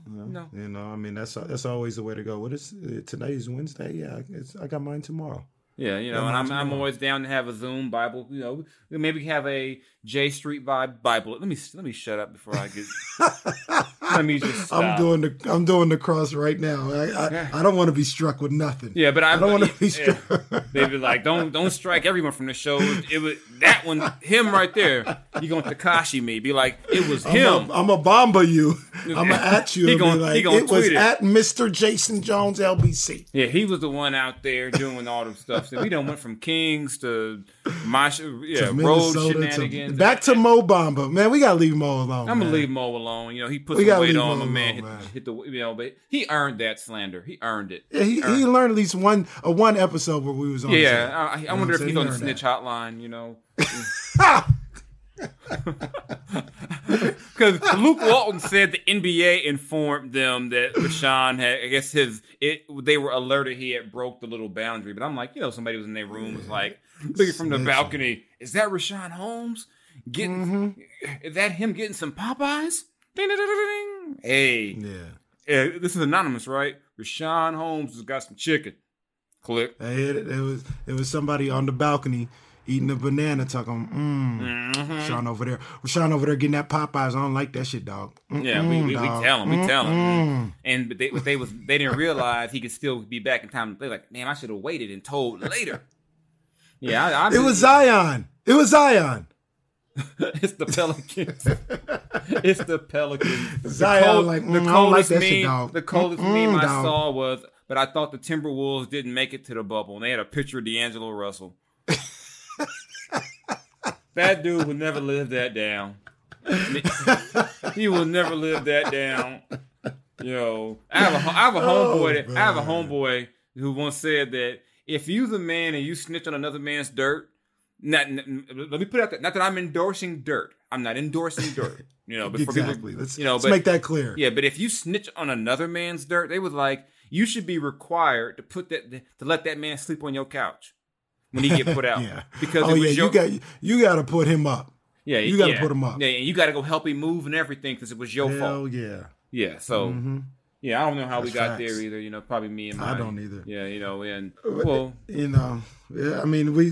No. You know, I mean that's that's always the way to go. What is today is Wednesday? Yeah, I got mine tomorrow. Yeah, you know, and I'm I'm always down to have a Zoom Bible. You know, maybe have a J Street vibe Bible. Let me let me shut up before I get. let me just. Stop. I'm doing the I'm doing the cross right now. I I, I don't want to be struck with nothing. Yeah, but I, I don't want to be struck. Yeah. they be like, don't don't strike everyone from the show. It was that one, him right there. You gonna Tekashi me? Be like, it was him. I'm a bomba you. I'm at you. he gonna, like, he gonna it was it. at Mr. Jason Jones LBC. Yeah, he was the one out there doing all the stuff so we don't went from Kings to my yeah road shenanigans. To, back to Mo Bamba, man. We gotta leave Mo alone. I'm gonna leave Mo alone. You know, he put some weight on my man, hit, man. Hit, the you know, but he earned that slander. He earned it. Yeah, he, he, he learned at least one a one episode where we was on. Yeah, I, I wonder if he's on the snitch that. hotline. You know. Because Luke Walton said the NBA informed them that Richaun had, I guess his, it, they were alerted he had broke the little boundary. But I'm like, you know, somebody was in their room was like, looking from the balcony, is that Richaun Holmes getting? Mm-hmm. Is that him getting some Popeyes? Ding, ding, ding, hey, yeah. yeah, this is anonymous, right? Richaun Holmes has got some chicken. Click. Hey, it, it was it was somebody on the balcony eating a banana, talking, mm. Mm-hmm. Sean over there, Sean over there getting that Popeyes. I don't like that shit, dog. Mm-mm, yeah, we, we, we, tell him, we tell him, and but they, but they was they didn't realize he could still be back in time. They're like, man, I should have waited and told later. Yeah, I, I it was Zion. It was Zion. it's the Pelicans. it's the Pelicans. Zion, the cold, like mm, the coldest like meme. Shit, the coldest mm, meme I dog. saw was, but I thought the Timberwolves didn't make it to the bubble, and they had a picture of D'Angelo Russell. That dude will never live that down. he will never live that down. Yo, I have a I have a oh, homeboy that, I have a homeboy who once said that if you the man and you snitch on another man's dirt, not, let me put out that not that I'm endorsing dirt. I'm not endorsing dirt. You know, but exactly. People, let's you know, let's but, make that clear. Yeah, but if you snitch on another man's dirt, they was like you should be required to put that to let that man sleep on your couch when he get put out. yeah. Because oh yeah, your, you got you got to put him up. Yeah, you got to yeah. put him up. Yeah, and you got to go help him move and everything because it was your Hell fault. yeah. Yeah. So. Mm-hmm. Yeah, I don't know how That's we got facts. there either. You know, probably me and my. I don't either. Yeah, you know, and well, you know, yeah, I mean, we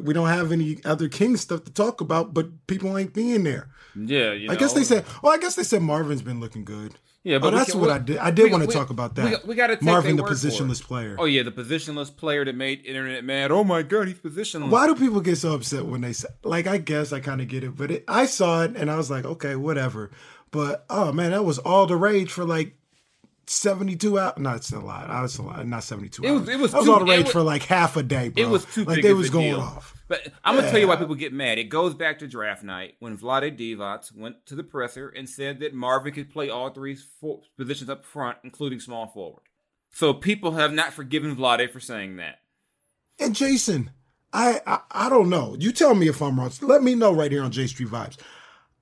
we don't have any other King stuff to talk about, but people ain't being there. Yeah, you know. I guess they said. Well, I guess they said Marvin's been looking good. Yeah, but oh, that's can, what I did. I did we, want to we, talk about that. We, we got to Marvin, the positionless player. Oh yeah, the positionless player that made internet mad. Oh my god, he's positionless. Why do people get so upset when they say? Like, I guess I kind of get it, but it, I saw it and I was like, okay, whatever. But oh man, that was all the rage for like 72 hours. No, it's a lot. I was a lot. Not 72 it was, hours. It was, was too, all the rage was, for like half a day, bro. It was too like they was going deal. off. But I'm gonna tell you why people get mad. It goes back to draft night when Vlade Divac went to the presser and said that Marvin could play all three positions up front, including small forward. So people have not forgiven Vlade for saying that. And Jason, I, I, I don't know. You tell me if I'm wrong. Let me know right here on J Street Vibes.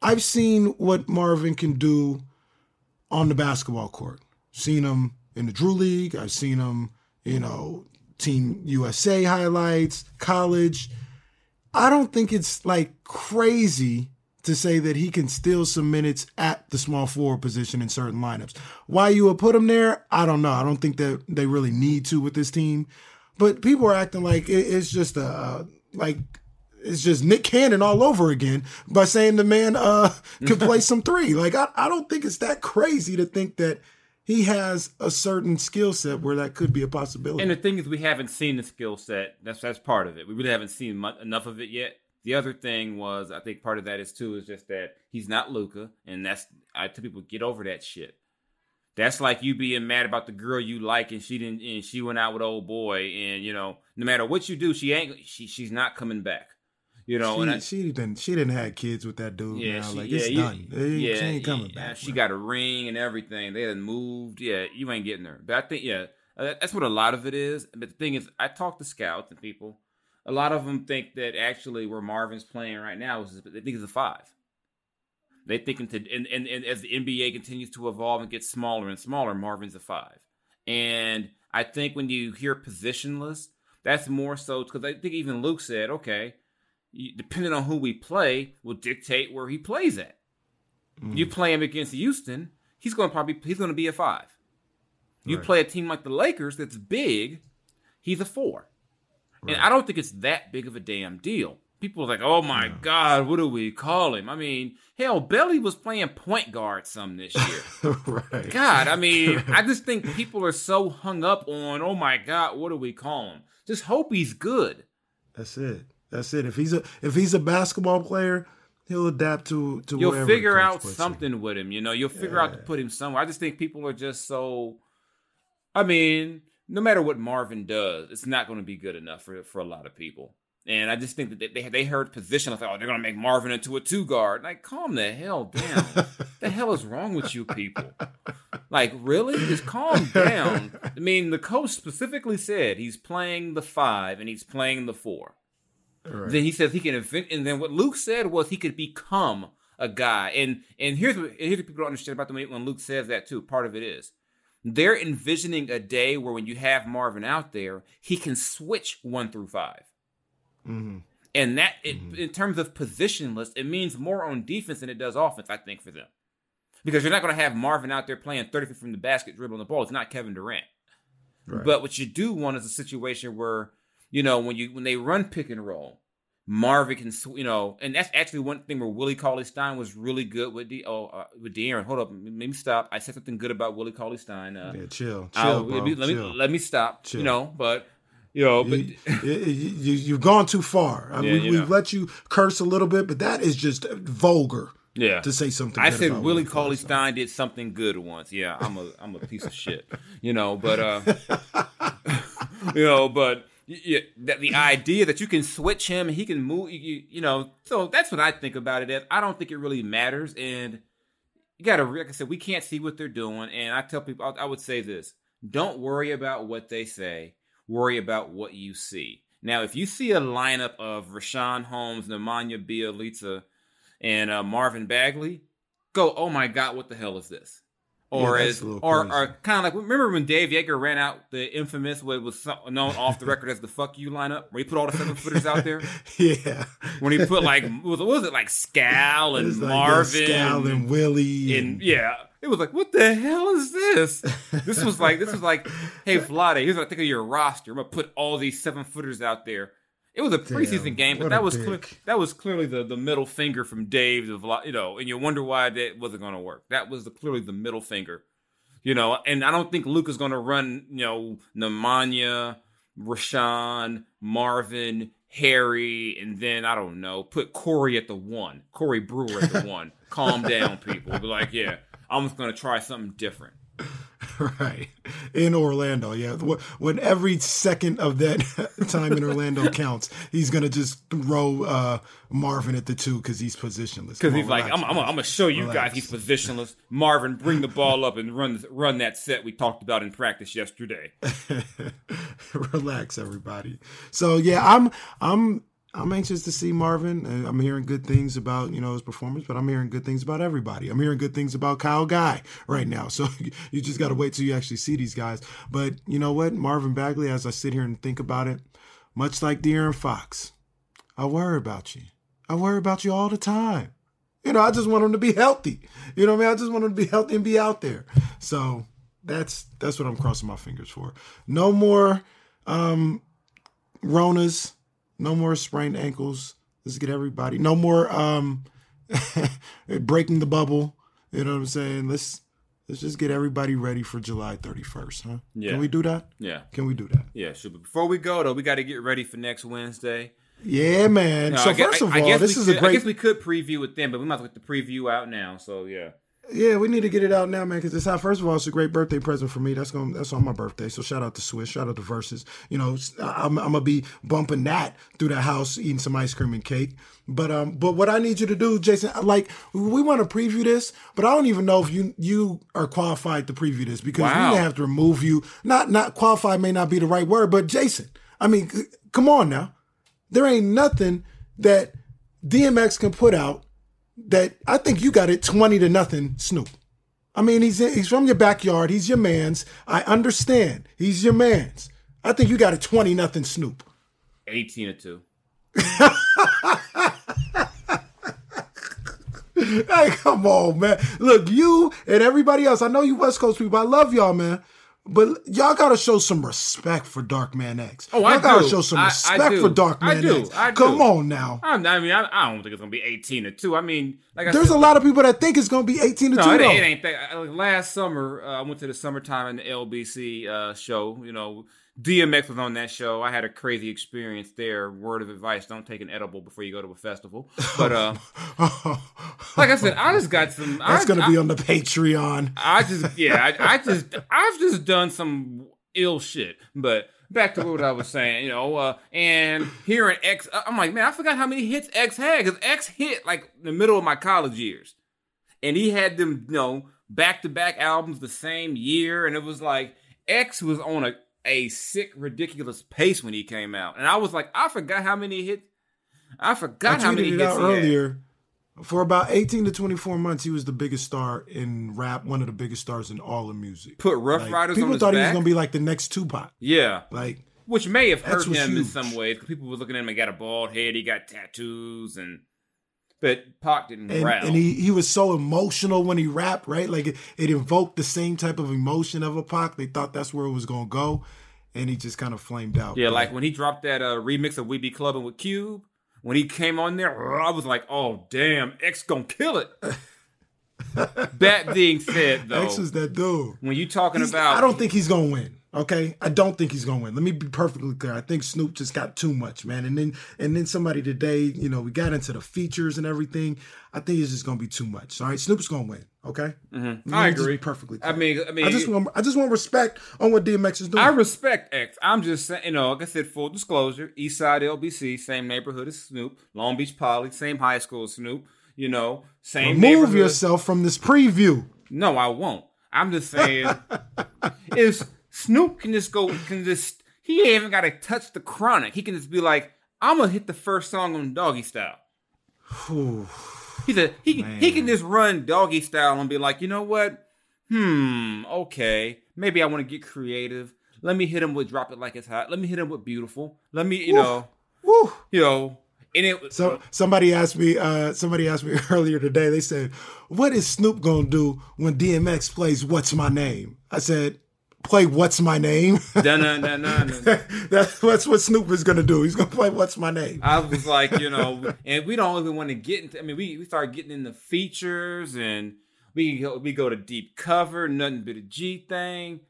I've seen what Marvin can do on the basketball court. Seen him in the Drew League. I've seen him, you know, Team USA highlights, college. I don't think it's like crazy to say that he can steal some minutes at the small forward position in certain lineups. Why you would put him there, I don't know. I don't think that they really need to with this team. But people are acting like it's just a like it's just Nick Cannon all over again by saying the man uh can play some three. Like I, I don't think it's that crazy to think that he has a certain skill set where that could be a possibility. And the thing is, we haven't seen the skill set. That's that's part of it. We really haven't seen much, enough of it yet. The other thing was, I think part of that is too is just that he's not Luca, and that's I tell people get over that shit. That's like you being mad about the girl you like and she didn't and she went out with old boy and you know no matter what you do she ain't she she's not coming back. You know, she, and I, she didn't she didn't have kids with that dude. Yeah, now. She, like yeah, it's done. Yeah, she ain't coming yeah, back. She got a ring and everything. They had moved. Yeah, you ain't getting her. But I think yeah, uh, that's what a lot of it is. But the thing is, I talk to scouts and people. A lot of them think that actually where Marvin's playing right now is they think it's a five. They thinking to and, and, and as the NBA continues to evolve and get smaller and smaller, Marvin's a five. And I think when you hear positionless, that's more so because I think even Luke said, okay, depending on who we play, will dictate where he plays at. Mm. You play him against Houston, he's going to probably he's going to be a five. You right. play a team like the Lakers that's big, he's a four. Right. And I don't think it's that big of a damn deal. People are like, "Oh my yeah. God, what do we call him?" I mean, hell, Belly was playing point guard some this year. right. God, I mean, I just think people are so hung up on, "Oh my God, what do we call him?" Just hope he's good. That's it. That's it. If he's a if he's a basketball player, he'll adapt to to. You'll figure out something him. with him. You know, you'll figure yeah. out to put him somewhere. I just think people are just so. I mean, no matter what Marvin does, it's not going to be good enough for for a lot of people. And I just think that they they heard position. I thought, oh, they're gonna make Marvin into a two guard. Like, calm the hell down. the hell is wrong with you people? Like, really? Just calm down. I mean, the coach specifically said he's playing the five and he's playing the four. Right. Then he says he can invent, and then what Luke said was he could become a guy. And and here's what here's what people don't understand about the way when Luke says that too. Part of it is they're envisioning a day where when you have Marvin out there, he can switch one through 5 mm-hmm. And that, it, mm-hmm. in terms of positionless, it means more on defense than it does offense. I think for them, because you're not going to have Marvin out there playing 30 feet from the basket, dribbling the ball. It's not Kevin Durant. Right. But what you do want is a situation where you know, when you when they run pick and roll, Marvin can, you know, and that's actually one thing where Willie Cauley Stein was really good with the oh uh, with De'Aaron. Hold up, let me stop. I said something good about Willie Cauley Stein. Uh, yeah, chill, chill, bro, let, me, let me let me stop. Chill. You know, but you know, but you, you, have gone too far. I mean, yeah, we, have let you curse a little bit, but that is just vulgar. Yeah, to say something. I said Willie Cauley Stein did something good once. Yeah, I'm a I'm a piece of shit. You know, but uh, you know, but that the idea that you can switch him, he can move, you, you know. So that's what I think about it. I don't think it really matters, and you got to, like I said, we can't see what they're doing. And I tell people, I, I would say this: don't worry about what they say. Worry about what you see. Now, if you see a lineup of Richaun Holmes, Nemanja Bjelica, and uh, Marvin Bagley, go, oh my God, what the hell is this? Or yeah, as or, or kind of like remember when Dave Joerger ran out the infamous what was known off the record as the "fuck you" lineup, where he put all the seven footers out there. yeah, when he put like what was it like Skal and Marvin, like, yeah, Skal and Willie, and, and, yeah, it was like what the hell is this? this was like this was like, hey Vlade, here's what I think of your roster. I'm gonna put all these seven footers out there. It was a preseason Damn, game, but that was clear, that was clearly the, the middle finger from Dave, you know, and you wonder why that wasn't going to work. That was the, clearly the middle finger, you know. And I don't think Luke is going to run, you know, Nemanja, Richaun, Marvin, Harry, and then I don't know, put Corey at the one, Corey Brewer at the one. Calm down, people. Be like, yeah, I'm just going to try something different. right in Orlando. Yeah, when every second of that time in Orlando counts, he's gonna just throw uh, Marvin at the two because he's positionless. Because he's like, I'm, I'm, I'm, gonna show you relax. guys he's positionless. Marvin, bring the ball up and run run that set we talked about in practice yesterday. relax, everybody. So yeah, I'm I'm I'm anxious to see Marvin. I'm hearing good things about you know his performance, but I'm hearing good things about everybody. I'm hearing good things about Kyle Guy right now. So you just got to wait till you actually see these guys. But you know what, Marvin Bagley, as I sit here and think about it, much like De'Aaron Fox, I worry about you. I worry about you all the time. You know, I just want him to be healthy. You know what I mean? I just want him to be healthy and be out there. So that's that's what I'm crossing my fingers for. No more um Ronas no more sprained ankles. Let's get everybody. No more um, breaking the bubble. You know what I'm saying? Let's let's just get everybody ready for July 31st, huh? Yeah. Can we do that? Yeah. Can we do that? Yeah, sure. But before we go though, we got to get ready for next Wednesday. Yeah, man. so guess, first of I, all, I this is could, a great. I guess we could preview it then, but we might get the preview out now. So yeah. Yeah, we need to get it out now, man, because it's out. First of all, it's a great birthday present for me. That's going that's on my birthday. So shout out to Swiss, shout out to Versus. You know, I'm, I'm gonna be bumping that through the house, eating some ice cream and cake. But um, but what I need you to do, Jason, like we want to preview this, but I don't even know if you you are qualified to preview this because wow. we may have to remove you. Not not qualified may not be the right word, but Jason, I mean, come on now, there ain't nothing that DMX can put out that I think you got it 20 to nothing, Snoop. I mean, he's he's from your backyard. He's your man's. I understand. He's your man's. I think you got a 20 nothing Snoop. 18 to 2. hey, come on, man. Look, you and everybody else, I know you West Coast people. I love y'all, man. But y'all gotta show some respect for Dark Man X. Oh, y'all I gotta do. show some respect I, I for Darkman I do. X. I do. Come on now. I, mean, I, don't think it's gonna be eighteen to two. I mean, like I there's said, a lot of people that think it's gonna be eighteen to no, two. It, it ain't that. Last summer, uh, I went to the summertime in the LBC uh, show. You know, DMX was on that show. I had a crazy experience there. Word of advice: don't take an edible before you go to a festival. But uh, like I said, I just got some. That's I, gonna I, be on the Patreon. I just, yeah, I, I just, I've just done some ill shit. But back to what I was saying, you know, uh, and hearing X, I'm like, man, I forgot how many hits X had because X hit like the middle of my college years, and he had them, you know, back to back albums the same year, and it was like X was on a a sick, ridiculous pace when he came out, and I was like, I forgot how many hits. I forgot I how many hits earlier. For about 18 to 24 months, he was the biggest star in rap, one of the biggest stars in all of music. Put Rough like, Riders people thought he was going to be like the next Tupac. Yeah. Like, which may have hurt him huge. in some ways because people were looking at him. and got a bald head, he got tattoos, and but Pac didn't and, rap. And he, he was so emotional when he rapped, right? Like it, it invoked the same type of emotion of a Pac. They thought that's where it was going to go, and he just kind of flamed out. Yeah, like when he dropped that uh, remix of We Be Clubbing with Cube when he came on there, I was like, oh damn, X gonna kill it. that being said, though, X is that dude. When you talking he's, about, I don't think he's gonna win. Okay, I don't think he's gonna win. Let me be perfectly clear. I think Snoop just got too much, man. And then and then somebody today, you know, we got into the features and everything. I think it's just gonna be too much. All right, Snoop's gonna win. Okay, mm-hmm. I agree perfectly. Clear. I mean, I mean, I just want I just want respect on what DMX is doing. I respect X. I'm just saying, you know, like I said, full disclosure: East Side LBC, same neighborhood as Snoop, Long Beach Poly, same high school as Snoop. You know, same. Remove yourself from this preview. No, I won't. I'm just saying, if Snoop can just go, can just he ain't even got to touch the chronic. He can just be like, I'm gonna hit the first song on Doggy Style. he said he Man. he can just run Doggy Style and be like, you know what? Hmm. Okay. Maybe I want to get creative. Let me hit him with drop it like it's hot. Let me hit him with beautiful. Let me, you Woo. know, Woo. you know. And it, so somebody asked me, uh, somebody asked me earlier today. They said, "What is Snoop gonna do when DMX plays What's My Name?" I said, play What's My Name. that's, that's what Snoop is gonna do. He's gonna play What's My Name. I was like, you know, and we don't even want to get into. I mean, we we start getting in the features, and we go, we go to deep cover, nothing but a G thing,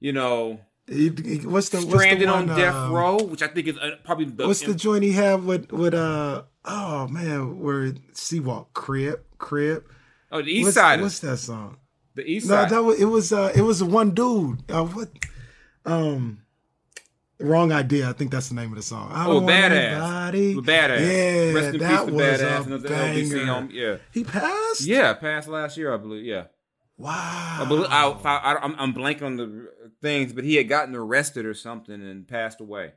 you know. He, he, what's the stranded what's the one, on death uh, row, which I think is uh, probably the. What's the joint he have with with uh oh man, where Seawalk crib crib. Oh, the East what's, Side. What's that song? The East No, Side. that was it was uh it was one dude. Uh, what um wrong idea. I think that's the name of the song. I Oh, Badass. anybody- The Badass. Yeah, Rest in that peace was Badass. a banger. Yeah. He passed. Yeah, passed last year, I believe. Yeah. Wow. I believe, I, I, I'm, I'm blanking on the things, but he had gotten arrested or something and passed away.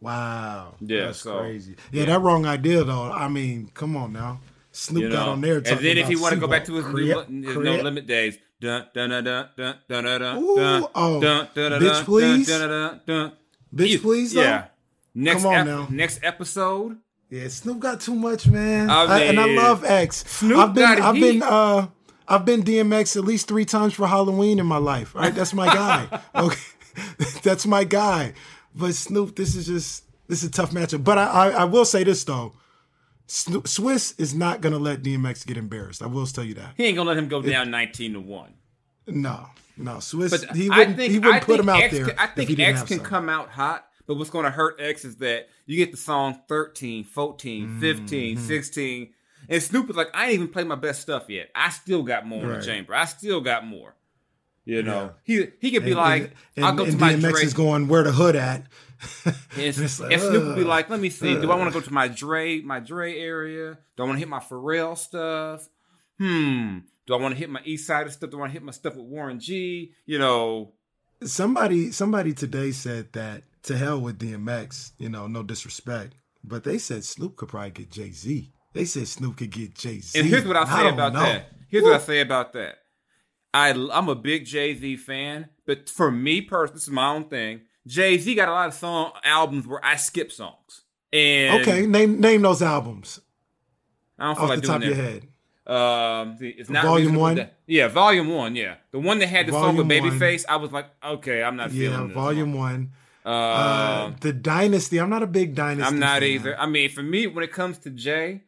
Wow. Yeah, That's so- crazy. Yeah, that wrong idea though. I mean, come on now. Snoop You got on there. and then if he want to go back to his, Bowl. new, Crip- no limit days, dun dun dun dun dun dun dun dun Ooh, dun oh, dun dun dun bitch, dun, please? dun, dun, dun, dun. Bitch, You- please, though? Yeah. Next Come on ep- now. next episode. Yeah, Snoop got too much, man. I I- and I love X. Snoop I've been, got I've heat. been, uh, I've been DMX at least three times for Halloween in my life. All right, that's my guy. okay, that's my guy. But Snoop, this is just this is a tough matchup. But I, I, I will say this though, Swiss is not gonna let DMX get embarrassed. I will tell you that. He ain't gonna let him go down nineteen to one. No, no, Swiss. But he I wouldn't. think he wouldn't I put think him out X there. Can, I if think he didn't X have can something. come out hot, but what's going to hurt X is that you get the song 13, 14, Mm-hmm. 15, 16, and Snoop is like, I ain't even played my best stuff yet. I still got more in the chamber. I still got more. You know, Yeah. he he could be And- like, and, I'll go and to my DMX Dre. is going where the hood at. It's like, Snoop would be like, let me see. Do I want to go to my Dre, my Dre area? Do I want to hit my Pharrell stuff? Hmm. Do I want to hit my East Side stuff? Do I want to hit my stuff with Warren G? You know, somebody somebody today said that to hell with DMX, you know, no disrespect, but they said Snoop could probably get Jay Z. They said Snoop could get Jay Z. And here's what I'll say don't about know. that. Here's what I say about that. I I'm a big Jay Z fan, but for me personally, this is my own thing. Jay Z got a lot of song albums where I skip songs, and Okay, name name those albums I don't feel off like the top of your head. Um, it's not Volume one? that- yeah, volume one. Yeah, the one that had the song with Babyface. I was like, okay, I'm not Yeah, feeling this volume one. Uh, Uh, the Dynasty. I'm not a big Dynasty. I'm not fan. either. I mean, for me, when it comes to Jay,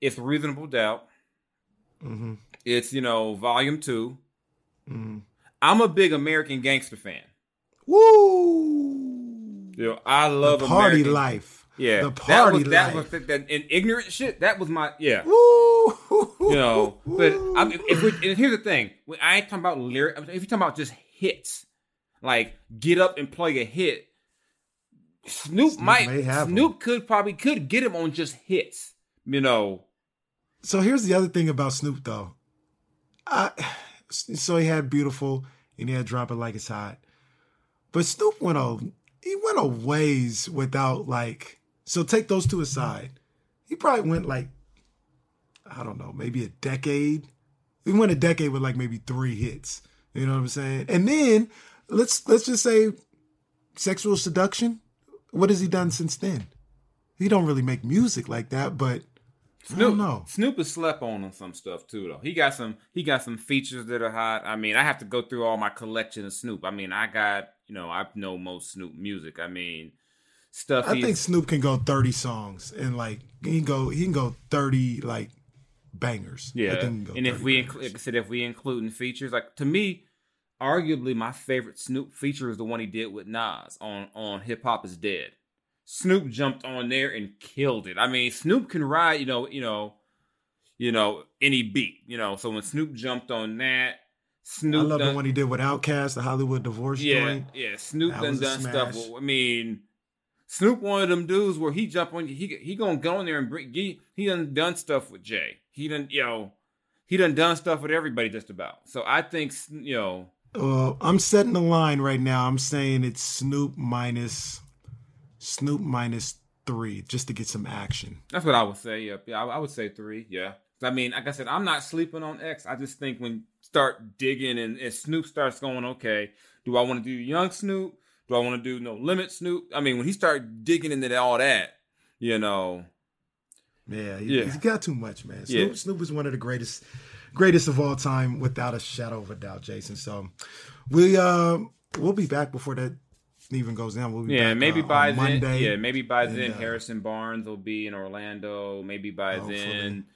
it's reasonable doubt. Mhm, It's you know volume two. mhm. I'm a big American gangster fan. Woo! You know, I love the party American- life. Yeah, the that party was, that was that, that and ignorant shit. That was my yeah. Woo! You know, but I mean, if we, and here's the thing: when I ain't talking about lyric. If you're talking about just hits, like get up and play a hit, Snoop, Snoop might may have 'em. Snoop could probably could get him on just hits. You know, So here's the other thing about Snoop though. I so he had beautiful and he had drop it like it's hot. But Snoop went a he went a ways without like so take those two aside. He probably went like I don't know, maybe a decade. He went a decade with like maybe three hits. You know what I'm saying? And then let's let's just say sexual seduction. What has he done since then? He don't really make music like that, but I don't Snoop, know. Snoop is slept on on some stuff too, though. He got some. He got some features that are hot. I mean, I have to go through all my collection of Snoop. I mean, I got you know, I know most Snoop music. I mean, stuff. I think Snoop can go 30 songs and like he can go he can go 30 like bangers. Yeah, think he can go and if we, bangers. like I said, if we include in features, like to me, arguably my favorite Snoop feature is the one he did with Nas on on Hip Hop Is Dead. Snoop jumped on there and killed it. I mean, Snoop can ride, you know, you know, you know, any beat, you know. So when Snoop jumped on that, I Snoop love done, the one he did with Outkast, the Hollywood divorce yeah, joint. yeah. Snoop That done done stuff. with- I mean, Snoop one of them dudes where he jump on he he gonna go in there and bring he, he done done stuff with Jay. He done you know he done done stuff with everybody just about. So I think you know Uh, I'm setting the line right now. I'm saying it's Snoop minus Snoop minus three just to get some action. that's what I would say. Yeah, yeah, I, I would say three. Yeah, I mean, like I said, I'm not sleeping on X. I just think when you start digging and, and Snoop starts going, okay, do I want to do young Snoop? Do I want to do no limit Snoop? I mean, when he started digging into all that, you know. Yeah, he, Yeah. has got too much, man. Yeah. Snoop, Snoop is one of the greatest, greatest of all time, without a shadow of a doubt, Jason. So we uh we'll be back before that even goes down. We'll be Yeah, back, maybe uh, by then. Monday. Yeah, maybe by And, then uh, Harrison Barnes will be in Orlando. Maybe by Hopefully. then,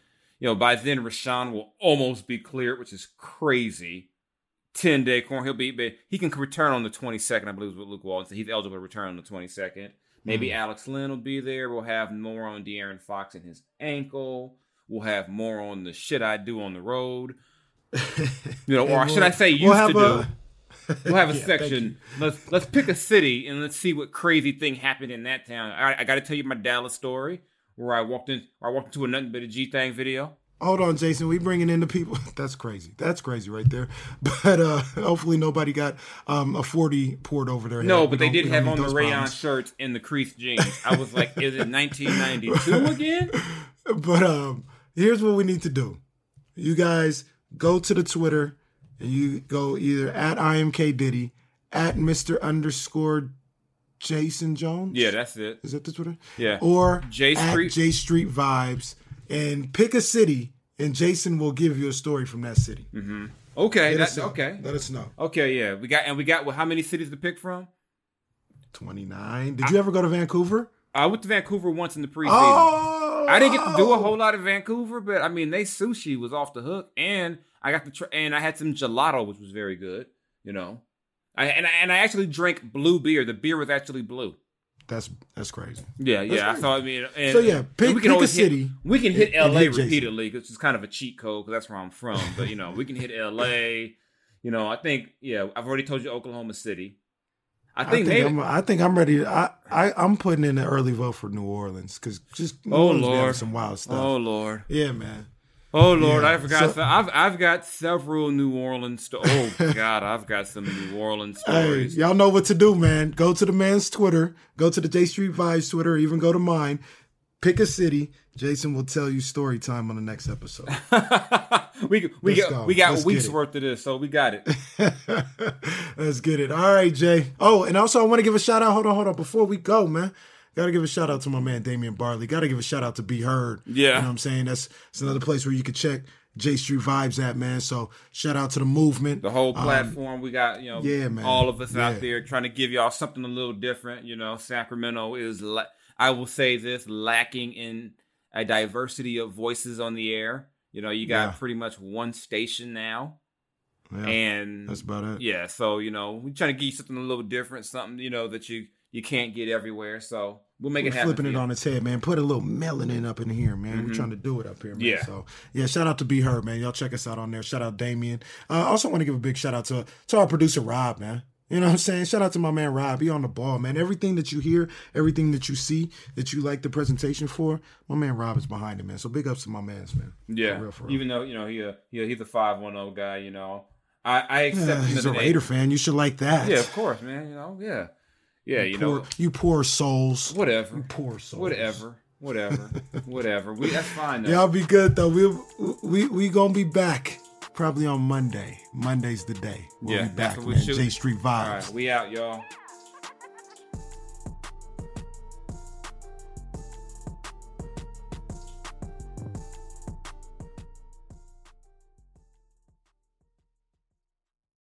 you know, by then Richaun will almost be cleared, which is crazy. Ten day corn, he'll be, but he can return on the twenty second. I believe is what Luke Walton said. He's eligible to return on the twenty second. Maybe Hmm. Alex Len will be there. We'll have more on De'Aaron Fox and his ankle. We'll have more on the shit I do on the road. You know, or should I say, used we'll have to do. a- We'll have a Yeah, section. Let's let's pick a city and let's see what crazy thing happened in that town. I, I got to tell you my Dallas story where I walked in. I walked into a nothing but a G thing video. Hold on, Jason. We bringing in the people. That's crazy. That's crazy right there. But uh hopefully nobody got um a forty poured over their head. No, We but they did have on the rayon problems. shirts and the creased jeans. I was like, is it 1992 again? But um, here's what we need to do. You guys go to the Twitter and you go either at IMK Diddy, at Mr. underscore Jason Jones. Yeah, that's it. Is that the Twitter? Yeah. Or J at Street- J Street Vibes and pick a city and Jason will give you a story from that city. Mm-hmm. Okay, Let us that's okay. Let us know. Okay, yeah, we got and we got well, how many cities to pick from? 29. Did you ever go to Vancouver? I went to Vancouver once in the preseason. Oh, I didn't get to do a whole lot of Vancouver, but I mean, they sushi was off the hook, and I got the and I had some gelato, which was very good. You know, I and I, and I actually drank blue beer. The beer was actually blue. That's that's crazy. Yeah, yeah. right. So I mean, and, So, yeah, pick- we pick a always hit- city we can hit and- LA hit repeatedly, which is kind of a cheat code because that's where I'm from. But you know, we can hit LA. You know, I think yeah, I've already told you Oklahoma City. I I think, think, maybe. I'm, I think I'm ready. To, I, I I'm putting in an early vote for New Orleans because just New Oh, Orleans Lord. some wild oh, stuff. oh Lord. Yeah, man. Oh Lord, Yeah, I forgot. so- some, I've I've got several New Orleans. Sto- oh God, I've got some New Orleans Hey, stories. y'all know what to do, man. Go to the man's Twitter. Go to the J Street Vibes Twitter. Or even go to mine. Pick a city. Jason will tell you story time on the next episode. we we Let's got go. we got Let's weeks worth of this, so we got it. Let's get it. All right, Jay. Oh, and also I want to give a shout out. Hold on, hold on. Before we go, man, got to give a shout out to my man Damian Barley. Got to give a shout out to Be Heard. Yeah. you know what I'm saying. That's it's another place where you can check J Street Vibes at, man. So shout out to the movement. The whole Um, platform we got, you know, yeah, man. all of us Yeah. out there trying to give y'all something a little different. You know, Sacramento is, la- I will say this, lacking in a diversity of voices on the air. You know, you got Yeah. pretty much one station now, yeah, and that's about it. yeah, so you know, we're trying to give you something a little different, something you know that you you can't get everywhere. So we'll make We're it happen. flipping it on its head, man. Put a little melanin up in here, man. We're Mhm. trying to do it up here, man. Yeah. So yeah, shout out to Be Heard, man. Y'all check us out on there. Shout out Damien. Uh, I also want to give a big shout out to to our producer Rob, man. You know what I'm saying? Shout out to my man Rob. He on the ball, man. Everything that you hear, everything that you see, that you like the presentation for, my man Rob is behind it, man. So big ups to my man's, man. Yeah, For real, for real. even though you know he, uh, he he's a five one zero guy. You know, I I accept Yeah, he's a A- Raider fan. You should like that. Yeah, of course, man. You know, yeah, yeah. You poor, know, you poor souls. whatever. You poor souls. Whatever, whatever, whatever. We that's fine. Though. Y'all be good though. We we we gonna be back probably on Monday. Monday's the day. We'll Yeah, be back, man. shoot. J Street vibes. right, we out, y'all.